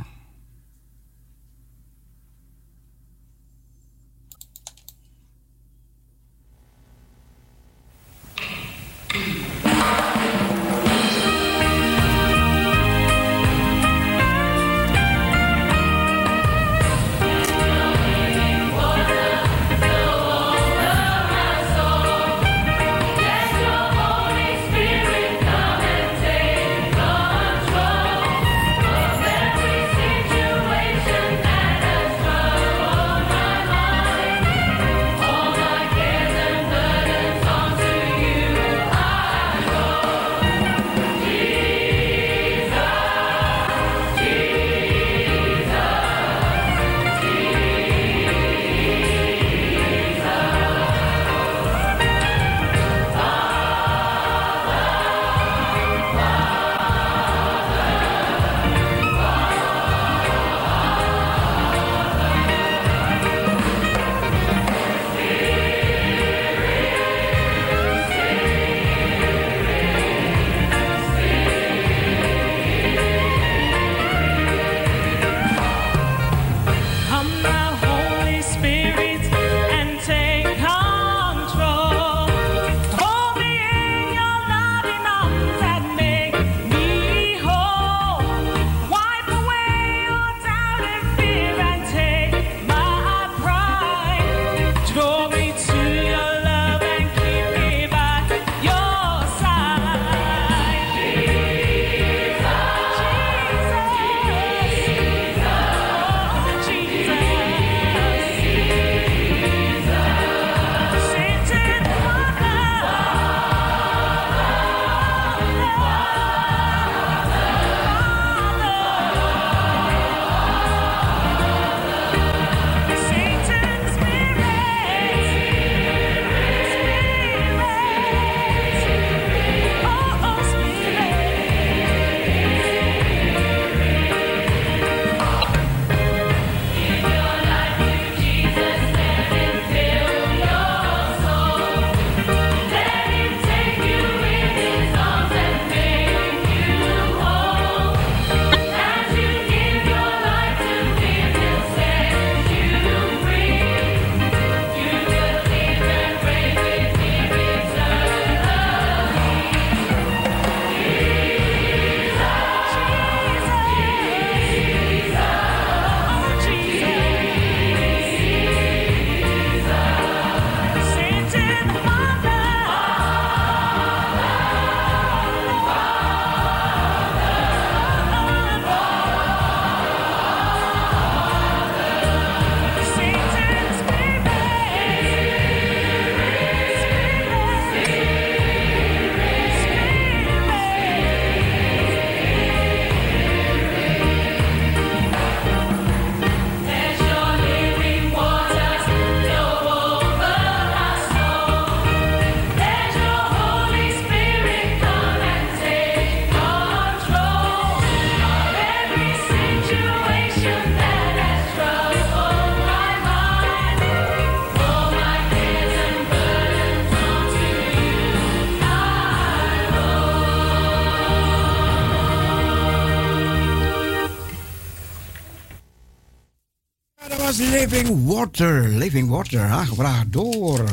N: Living Water. Living Water, aangevraagd door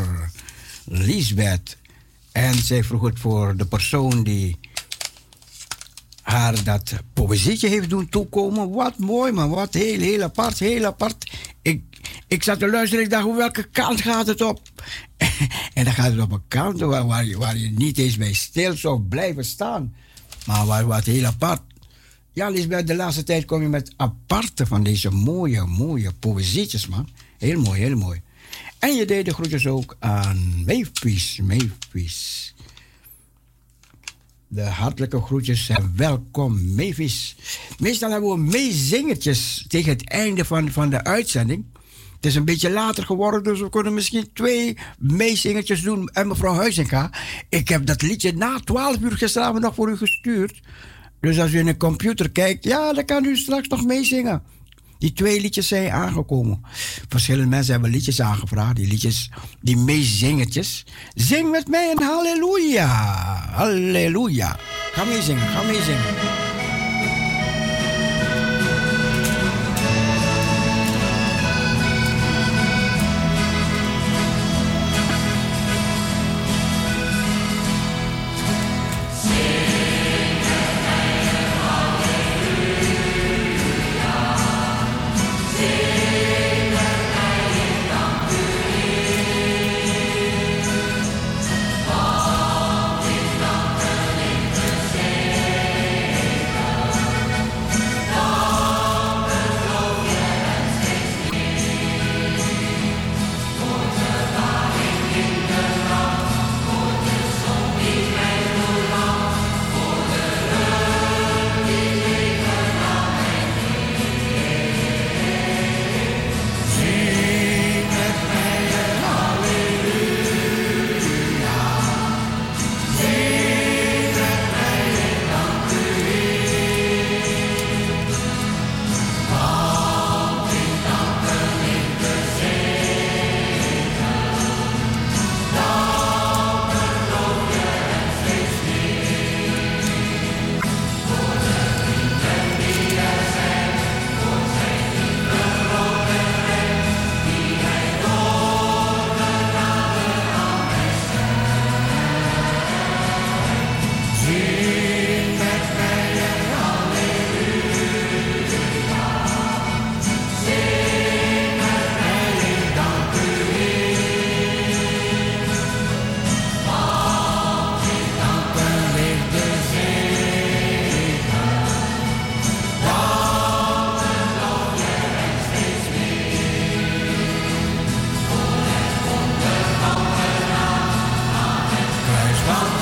N: Lisbeth. En zij vroeg het voor de persoon die
A: haar dat poëzietje heeft doen toekomen. Wat mooi man, wat heel, heel apart, heel apart. Ik, ik zat te luisteren, ik dacht, hoe- welke kant gaat het op? [LAUGHS] en dan gaat het op een kant waar, je, waar je niet eens bij stil zou blijven staan. Maar waar, wat heel apart. Ja, Lisbeth, de laatste tijd kom je met aparte van deze mooie, mooie poëzietjes, man. Heel mooi, heel mooi. En je deed de groetjes ook aan Meefpies, Meefpies. De hartelijke groetjes en welkom, Meefpies. Meestal hebben we meezingertjes tegen het einde van, van de uitzending. Het is een beetje later geworden, dus we kunnen misschien twee meezingertjes doen. En mevrouw Huizinga, ik heb dat liedje na 12 uur gisteravond nog voor u gestuurd. Dus als u in een computer kijkt, ja, dan kan u straks nog meezingen. Die twee liedjes zijn aangekomen. Verschillende mensen hebben liedjes aangevraagd. Die liedjes, die meezingertjes. Zing met mij een halleluja. Halleluja. Ga meezingen, ga meezingen. Zing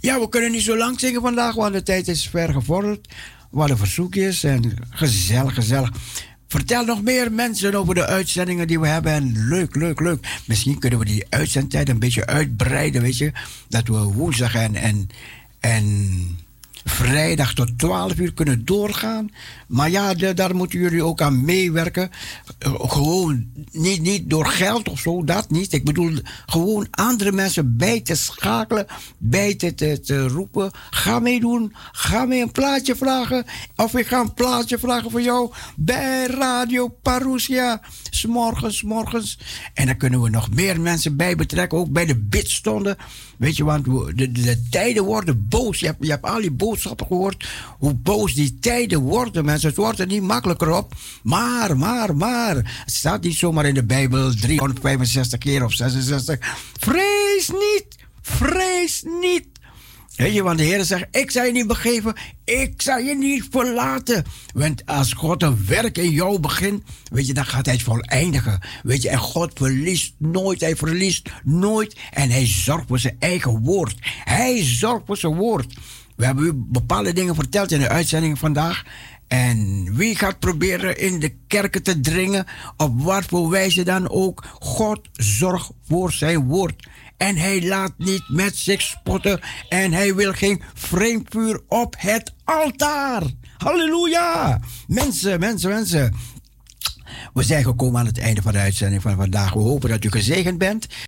A: Ja, we kunnen niet zo lang zingen vandaag, want de tijd is ver gevorderd. We hadden verzoekjes en gezellig, gezellig. Vertel nog meer mensen over de uitzendingen die we hebben. En leuk, leuk, leuk. Misschien kunnen we die uitzendtijd een beetje uitbreiden, weet je. Dat we woensdag en, en, en vrijdag tot 12 uur kunnen doorgaan. Maar ja, daar moeten jullie ook aan meewerken. Eh, gewoon niet, niet door geld of zo, dat niet. Ik bedoel, gewoon andere mensen bij te schakelen, bij te, te, te roepen. Ga meedoen, ga mee een plaatje vragen. Of ik ga een plaatje vragen voor jou bij Radio Parousia. S'morgens, morgens. En dan kunnen we nog meer mensen bij betrekken, ook bij de bidstonden. Weet je, want de, de tijden worden boos. Je hebt, je hebt al die boodschappen gehoord. Hoe boos die tijden worden, mensen. Het wordt er niet makkelijker op. Maar, maar, maar. Het staat niet zomaar in de Bijbel 365 keer of 66. Vrees niet. Vrees niet. Je, want de Heer zegt: Ik zal je niet begeven, ik zal je niet verlaten. Want als God een werk in jou begint, weet je, dan gaat hij het voleindigen. Weet je, en God verliest nooit, hij verliest nooit. En hij zorgt voor zijn eigen woord. Hij zorgt voor zijn woord. We hebben u bepaalde dingen verteld in de uitzending vandaag. En wie gaat proberen in de kerken te dringen, op wat voor wijze dan ook, God zorgt voor zijn woord. En hij laat niet met zich spotten. En hij wil geen vreemd vuur op het altaar. Halleluja. Mensen, mensen, mensen. We zijn gekomen aan het einde van de uitzending van vandaag. We hopen dat u gezegend bent.